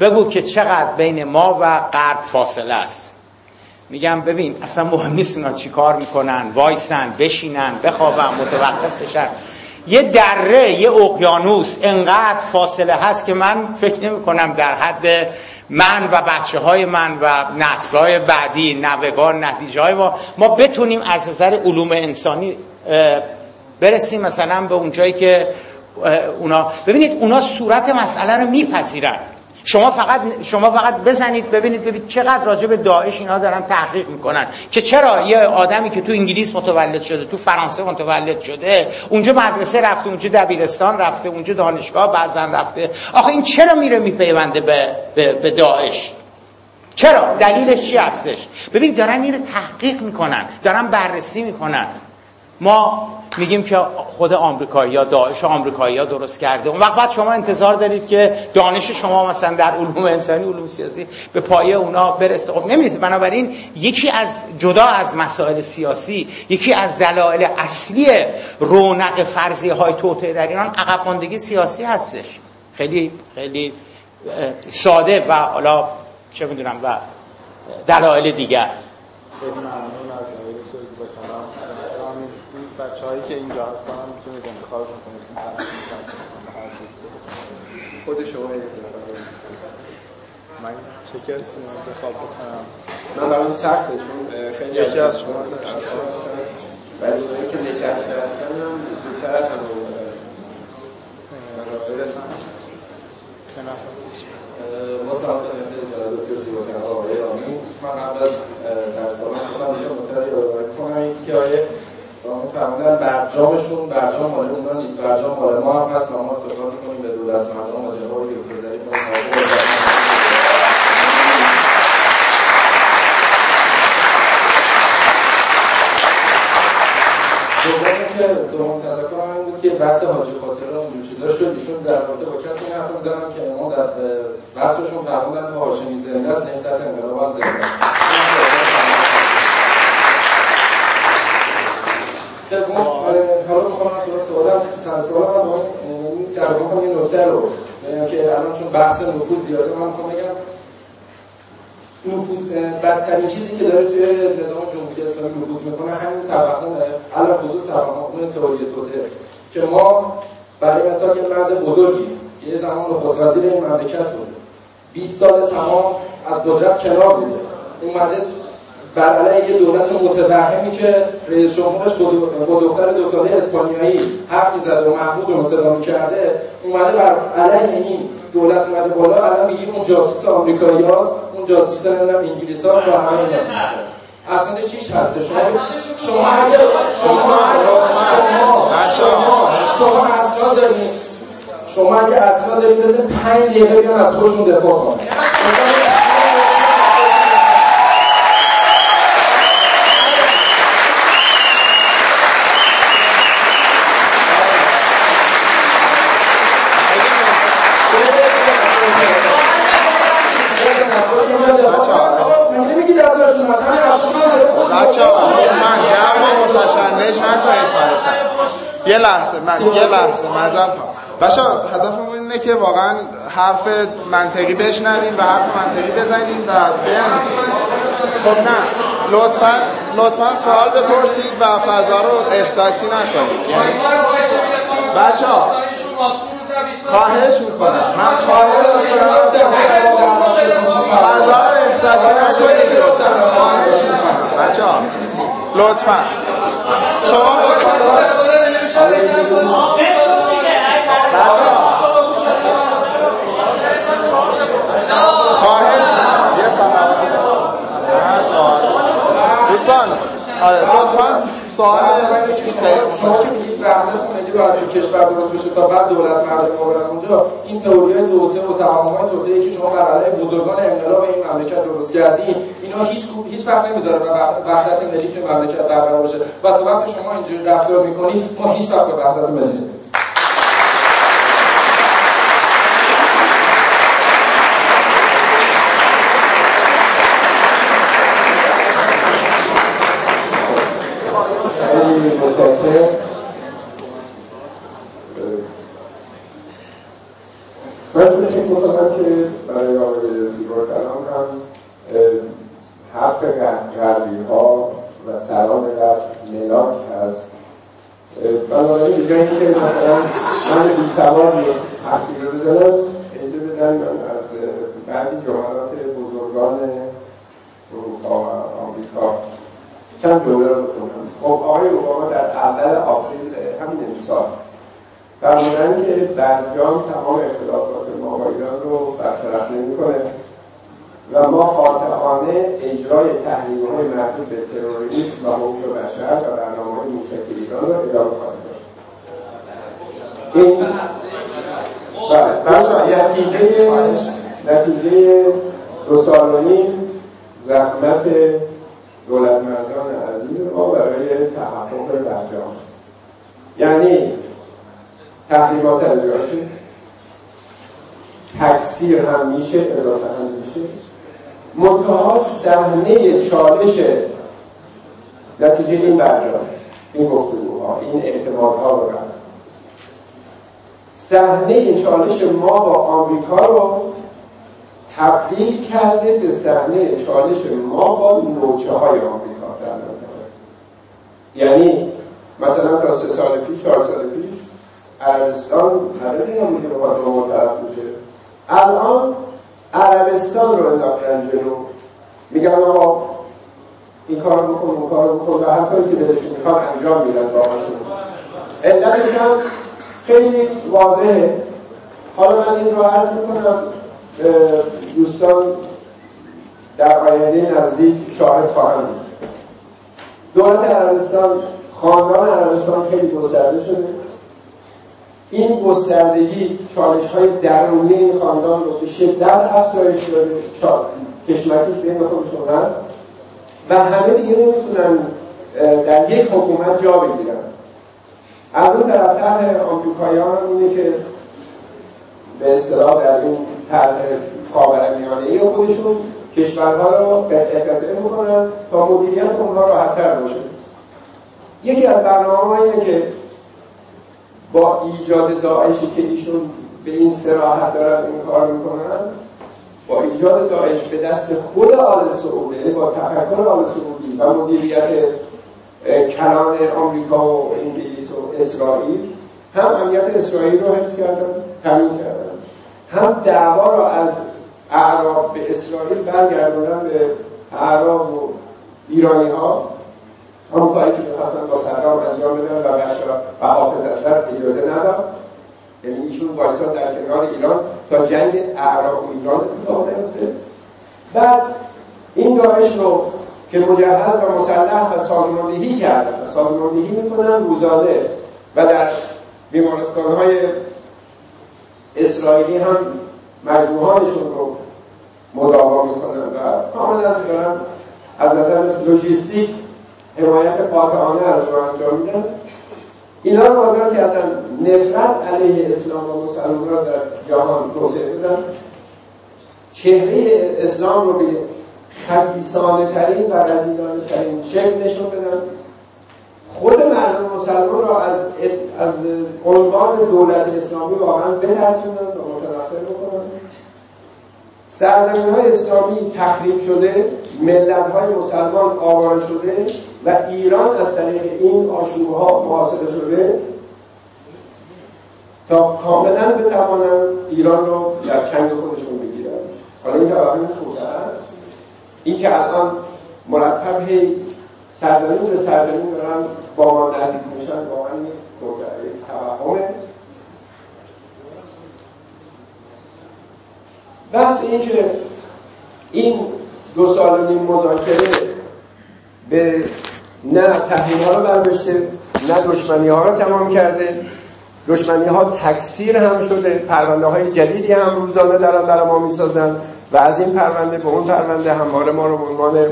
بگو که چقدر بین ما و غرب فاصله است. میگم ببین اصلا مهم نیست اونا چی کار می‌کنن؟ وایسن بشینن بخوابن متوقف بشن. یه دره یه اقیانوس انقدر فاصله هست که من فکر نمی کنم در حد من و بچه های من و نسل های بعدی نوگان نتیجه های ما ما بتونیم از نظر علوم انسانی برسیم مثلا به اونجایی که اونا ببینید اونا صورت مسئله رو میپذیرن. شما فقط شما فقط بزنید ببینید ببینید چقدر راجع به داعش اینا دارن تحقیق می‌کنن. که چرا یه آدمی که تو انگلیس متولد شده تو فرانسه متولد شده اونجا مدرسه رفته اونجا دبیرستان رفته اونجا دانشگاه بعضا رفته. آخه این چرا میره میپیونده به, به, به داعش؟ چرا؟ دلیلش چی هستش؟ ببینید دارن میره تحقیق می‌کنن دارن بررسی می‌کنن. ما میگیم که خود آمریکایی یا داعش آمریکایی ها درست کرده. اون وقت بعد شما انتظار دارید که دانش شما مثلا در علوم انسانی علوم سیاسی به پایه اونا برسه. خب نمی‌رسه بنابراین یکی از جدا از مسائل سیاسی یکی از دلایل اصلی رونق فرضیه های توطئه در ایران عقب ماندگی سیاسی هستش. خیلی خیلی ساده و حالا چه می‌دونم و دلایل دیگر. خیلی بچه هایی که اینجا هستن هم می‌تونید انتخاب کنید خود شما من چه کسی انتخاب بکنم؟ من برام سخته چون خیلی یکی از شما هستن ولی اونایی که نشسته هستن هم زودتر از همه ما سلام خدمت دکتر زیباتر آقای رامین من قبل از در سال خودم متوجه یادآوری کنم. که آیه معمولا برجامشون برجام مال اونها نیست. برجام مال ما هم هست. ما افتخار می‌کنیم به دولت مردم از جمهور دکتر ظریف دوم تذکر من بود که بحث حاجی خاطر رو اینجور چیزا شد. ایشون در رابطه با کسی این حرف می‌زنن که ما در بحثشون فرمودن تا هاشمی زنده است. نه سطح انقلابات زنده سوم حالا می‌خوام تو سوالم چند سوالم در واقع این نکته رو که الان چون بحث نفوذ زیاده من می‌خوام بگم نفوذ بدترین چیزی که داره توی نظام جمهوری اسلامی نفوذ می‌کنه همین توهم الان خصوص توهم تئوری توته که ما برای مثال یه مرد بزرگی که یه زمان نخست وزیر این مملکت بود 20 سال تمام از قدرت کنار بوده اومده بر علیه یه دولت متوهمی که رئیس جمهورش با دختر دو ساله اسپانیایی حرف می‌زده و محمود رو صدا کرده اومده بر علیه این دولت اومده بالا الان میگیم اون جاسوس آمریکایی هاست اون جاسوس نمی‌دونم انگلیس هاست و همه اینا. اصلا چیش هسته شما شما اگه شما شما شما شما اصلا دارید شما اگه اصلا دارید بزن پنج دقیقه بیان از خودشون دفاع کنید یه لحظه من یه لحظه بچا هدفمون اینه که واقعا حرف منطقی بشنویم و حرف منطقی بزنیم و بیان. خب نه لطفا لطفا سوال بپرسید و فضا رو احساسی نکنید. یعنی بچه خواهش می‌کنم. من خواهش می‌کنم. فضا رو احساسی نکنید. بچه لطفا. شما لطفا دوستان. آره لطفا سوال وحدت ملی باید کشور درست بشه تا بعد دولت مردم بابرن اونجا این تئوری های توته و تمام توته که شما بر علیه بزرگان انقلاب این مملکت درست کردین اینا هیچ هیچ وقت نمی‌ذاره و وحدت ملی توی مملکت برقرار بشه و تا وقتی شما اینجوری رفتار می‌کنید ما هیچ وقت به وحدت ملی دوستان در آینده نزدیک شاهد خواهند بود. دولت عربستان خاندان عربستان خیلی گسترده شده. این گستردگی چالش های درونی این خاندان رو به شدت افزایش داده کشمکش بین خودشون هست. و همه دیگه نمی‌تونن در یک حکومت جا بگیرن. از اون طرف طرح آمریکاییان اینه که به اصطلاح در این طرح خاورمیانه خودشون کشورها رو قطعه می‌کنن تا مدیریت اونها راحتتر باشه. یکی از برنامه اینه که با ایجاد داعشی که ایشون به این سراحت دارن این کار می‌کنن با ایجاد داعش به دست خود آل سعوده یعنی با تفکر آل سعودی و مدیریت کلان آمریکا و انگلیس و اسرائیل هم امنیت اسرائیل رو حفظ کردن تامین کردن هم دعوا را از اعراب به اسرائیل برگردوندن به اعراب و ایرانی ها همون کاری که می‌خواستن با صدام انجام بدن و بشار و حافظ اسد اجازه نداد. یعنی ایشون وایستاد در کنار ایران تا جنگ اعراب و ایران اتفاق نیفته بعد این داعش رو که مجهز و مسلح و سازماندهی کردن و سازماندهی می‌کنن روزانه و در بیمارستان های اسرائیلی هم مجموعانشون رو مداوا می‌کنن. و کاملا دارن. از نظر لوجیستیک حمایت قاطعانه از رو انجام میدن. اینا رو وادار کردن. نفرت علیه اسلام و مسلمان را در جهان توسعه بدن چهره اسلام رو به خبیسانه ترین و رزیدانه ترین شکل نشون بدن. خود مردم مسلمان را از از عنوان دولت اسلامی واقعا بترسونن و سرزمین های اسلامی تخریب شده ملت های مسلمان آواره شده و ایران از طریق این آشوب ها محاصره شده. تا کاملا بتوانن ایران رو در چنگ خودشون بگیرن حالا این خوب است؟ این که الان مرتب هی سرزمین به سرزمین دارن با ما نزدیک میشن واقعا یک توهمه بحث این که این دو سال و نیم مذاکره به نه تحریم ها رو برداشته نه دشمنی ها رو تمام کرده. دشمنی ها تکثیر هم شده پرونده های جدیدی هم روزانه دارن برای ما می‌سازن و از این پرونده به اون پرونده همواره ما رو به عنوان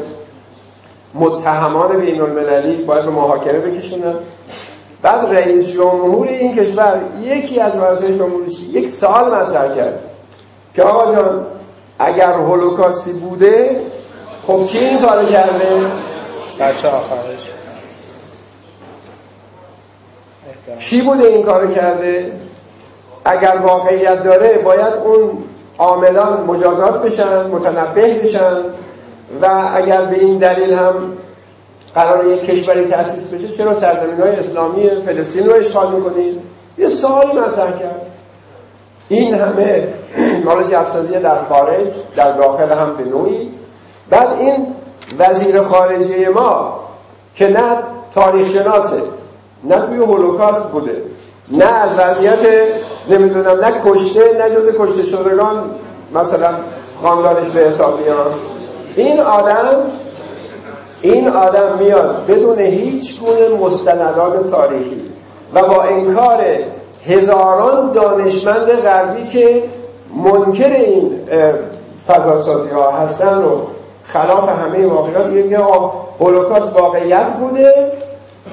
متهمان بین المللی باید به محاکمه بکشونن. بعد رئیس جمهور این کشور یکی از رئیس جمهورش یک سال مطرح کرد. که آقا جان اگر هولوکاستی بوده خب کی این کار کرده؟ بچه آخرش. کی بوده این کار کرده؟ اگر واقعیت داره باید اون عاملان مجازات بشن متنبه بشن و اگر به این دلیل هم قرار یک کشوری تأسیس بشه چرا سرزمین های اسلامی فلسطین رو اشغال می‌کنید؟ یه سوالی مطرح کرد. این همه نالج افسازی در خارج در داخل هم به نوعی. بعد این وزیر خارجه ما که نه تاریخ شناسه نه توی هولوکاست بوده نه از وضعیت نمی‌دونم نه کشته نه جز کشته شدگان مثلا خاندانش به حساب میاد. این آدم این آدم میاد بدون هیچ گونه مستندات تاریخی و با انکار هزاران دانشمند غربی که منکر این فضاسازی ها هستن و خلاف همه واقعیات میگه هولوکاست واقعیت بوده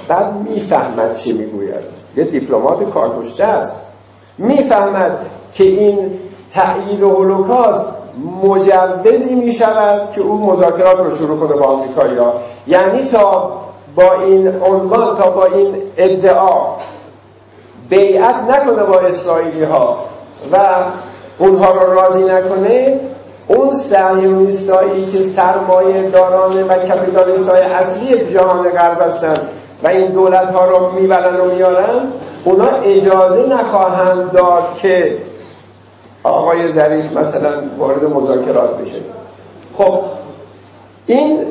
بعد می‌فهمد چی می‌گوید. یه دیپلمات کارکشته است. می‌فهمد که این تأیید هولوکاست مجوزی می شود که او مذاکرات رو شروع کنه با آمریکایی ها یعنی تا با این عنوان تا با این ادعا بیعت نکنه با اسرائیلی ها و اونها رو راضی نکنه اون سعیونیستایی که سرمایه داران و کپیتالیست های اصلی جهان غرب هستن و این دولت ها رو می‌برن و میارن اونا اجازه نخواهند داد که آقای ظریف مثلا وارد مذاکرات بشه. خب این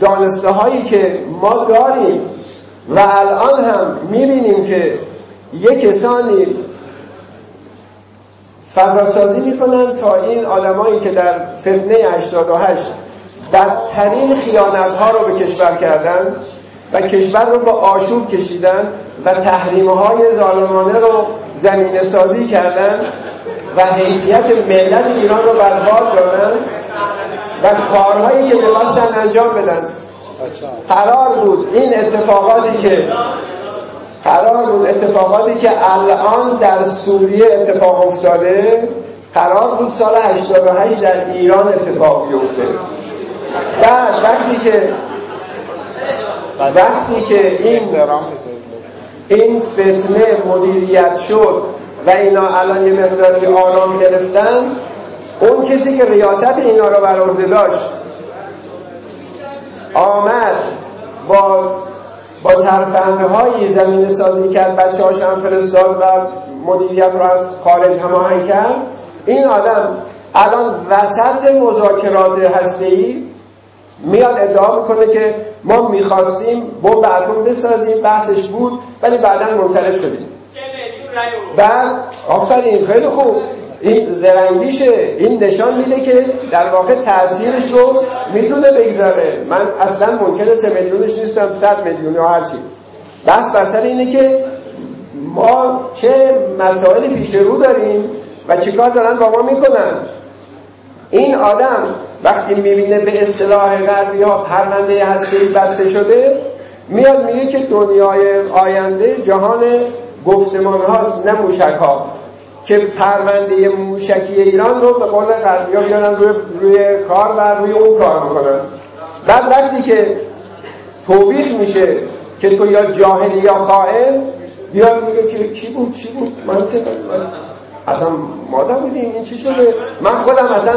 دانسته هایی که ما داریم و الان هم می‌بینیم که یک کسانی فضاسازی می‌کنن تا این آدمایی که در فتنه 88 بدترین خیانت ها رو به کشور کردن و کشور رو با آشوب کشیدن و تحریم های ظالمانه رو زمین سازی کردن و حیثیت ملت ایران رو برباد دادن و کارهایی که می‌خواستن انجام بدن. قرار بود این اتفاقاتی که قرار بود اتفاقاتی که الان در سوریه اتفاق افتاده قرار بود سال 88 در ایران اتفاق بیفته. بعد وقتی که وقتی که این این فتنه مدیریت شد و اینا الان یه مقداری آرام گرفتن اون کسی که ریاست اینا رو بر عهده داشت آمد با با ترفنده های زمین سازی کرد بچه هاش هم فرستاد و مدیریت رو از خارج هماهنگ کرد. این آدم الان وسط مذاکرات هسته میاد ادعا می‌کنه که ما می‌خواستیم با اتم بسازیم بحثش بود ولی بعدا منصرف شدیم. بعد آفرین خیلی خوب. این زرنگیشه. این نشان میده که در واقع تاثیرش رو می‌تونه بگذاره. من اصلا ممکنه سه میلیونش نیستم صد میلیون یا هر چی. بس بسر اینه که ما چه مسائل پیش رو داریم و چیکار دارن با ما می‌کنن. این آدم وقتی می‌بینه به اصطلاح غربی ها پرونده هستی بسته شده میاد میگه که دنیای آینده جهان گفتمان هاست نه موشک ها. که پرونده موشکی ایران رو به قول غربی ها بیانن روی, روی کار و روی اون کار می‌کنن. بعد وقتی که توبیخ میشه که تو یا جاهلی یا خائن بیاد میگه که کی بود چی بود؟ من اصلا ما بودیم این چی شده؟ من خودم اصلا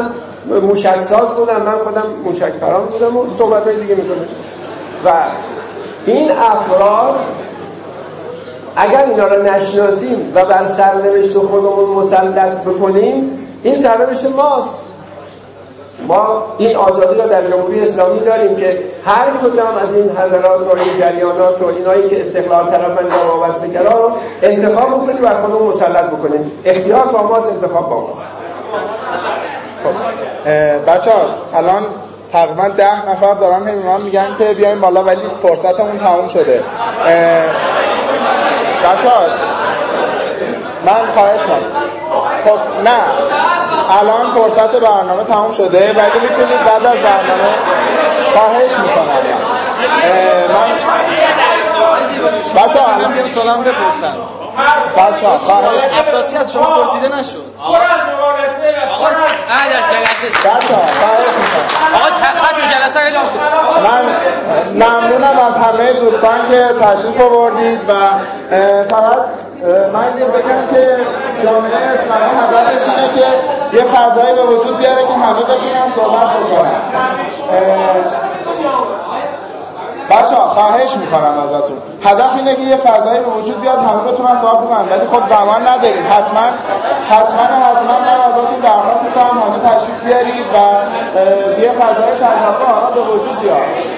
موشک ساز بودم من خودم موشک پران بودم و صحبت های دیگه می‌کنه و این افراد اگر اینا رو نشناسیم و بر سرنوشت خودمون مسلط بکنیم این سرنوشت ماست. ما این آزادی رو در جمهوری اسلامی داریم که هر کدام از این حضرات و این جریانات و اینایی که استقلال طرفن یا وابسته رو انتخاب بکنیم بر خودمون مسلط بکنیم. اختیار با ماست انتخاب با ماست. خب بچه الان تقریبا ده نفر دارن به من میگن که بیایم بالا ولی فرصتمون تموم شده. بچه من خواهش من خب نه. الان فرصت برنامه تموم شده ولی می‌تونید بعد از برنامه خواهش می‌کنم. من بچه الان سلام بپرسن بچه ها خواهش اساسی از شما پرسیده نشد. آقا از مقابلته و آقا بچه ها خواهش می‌کنم. آقا تقدر جلسه اعلام من ممنونم از همه دوستان که تشریف آوردید و فقط من این بگم که جامعه اسلامی هدفش اینه که یه فضایی به وجود بیاره که همه بگیرن صحبت بکنن. بچه ها خواهش می‌کنم ازتون. هدف اینه که یه فضایی به وجود بیاد همه بتونن صحبت بکنن ولی خب زمان نداریم. حتما حتما حتما من ازتون درخواست می‌کنم همه تشریف بیارید و یه فضای تجربه به وجود بیاد.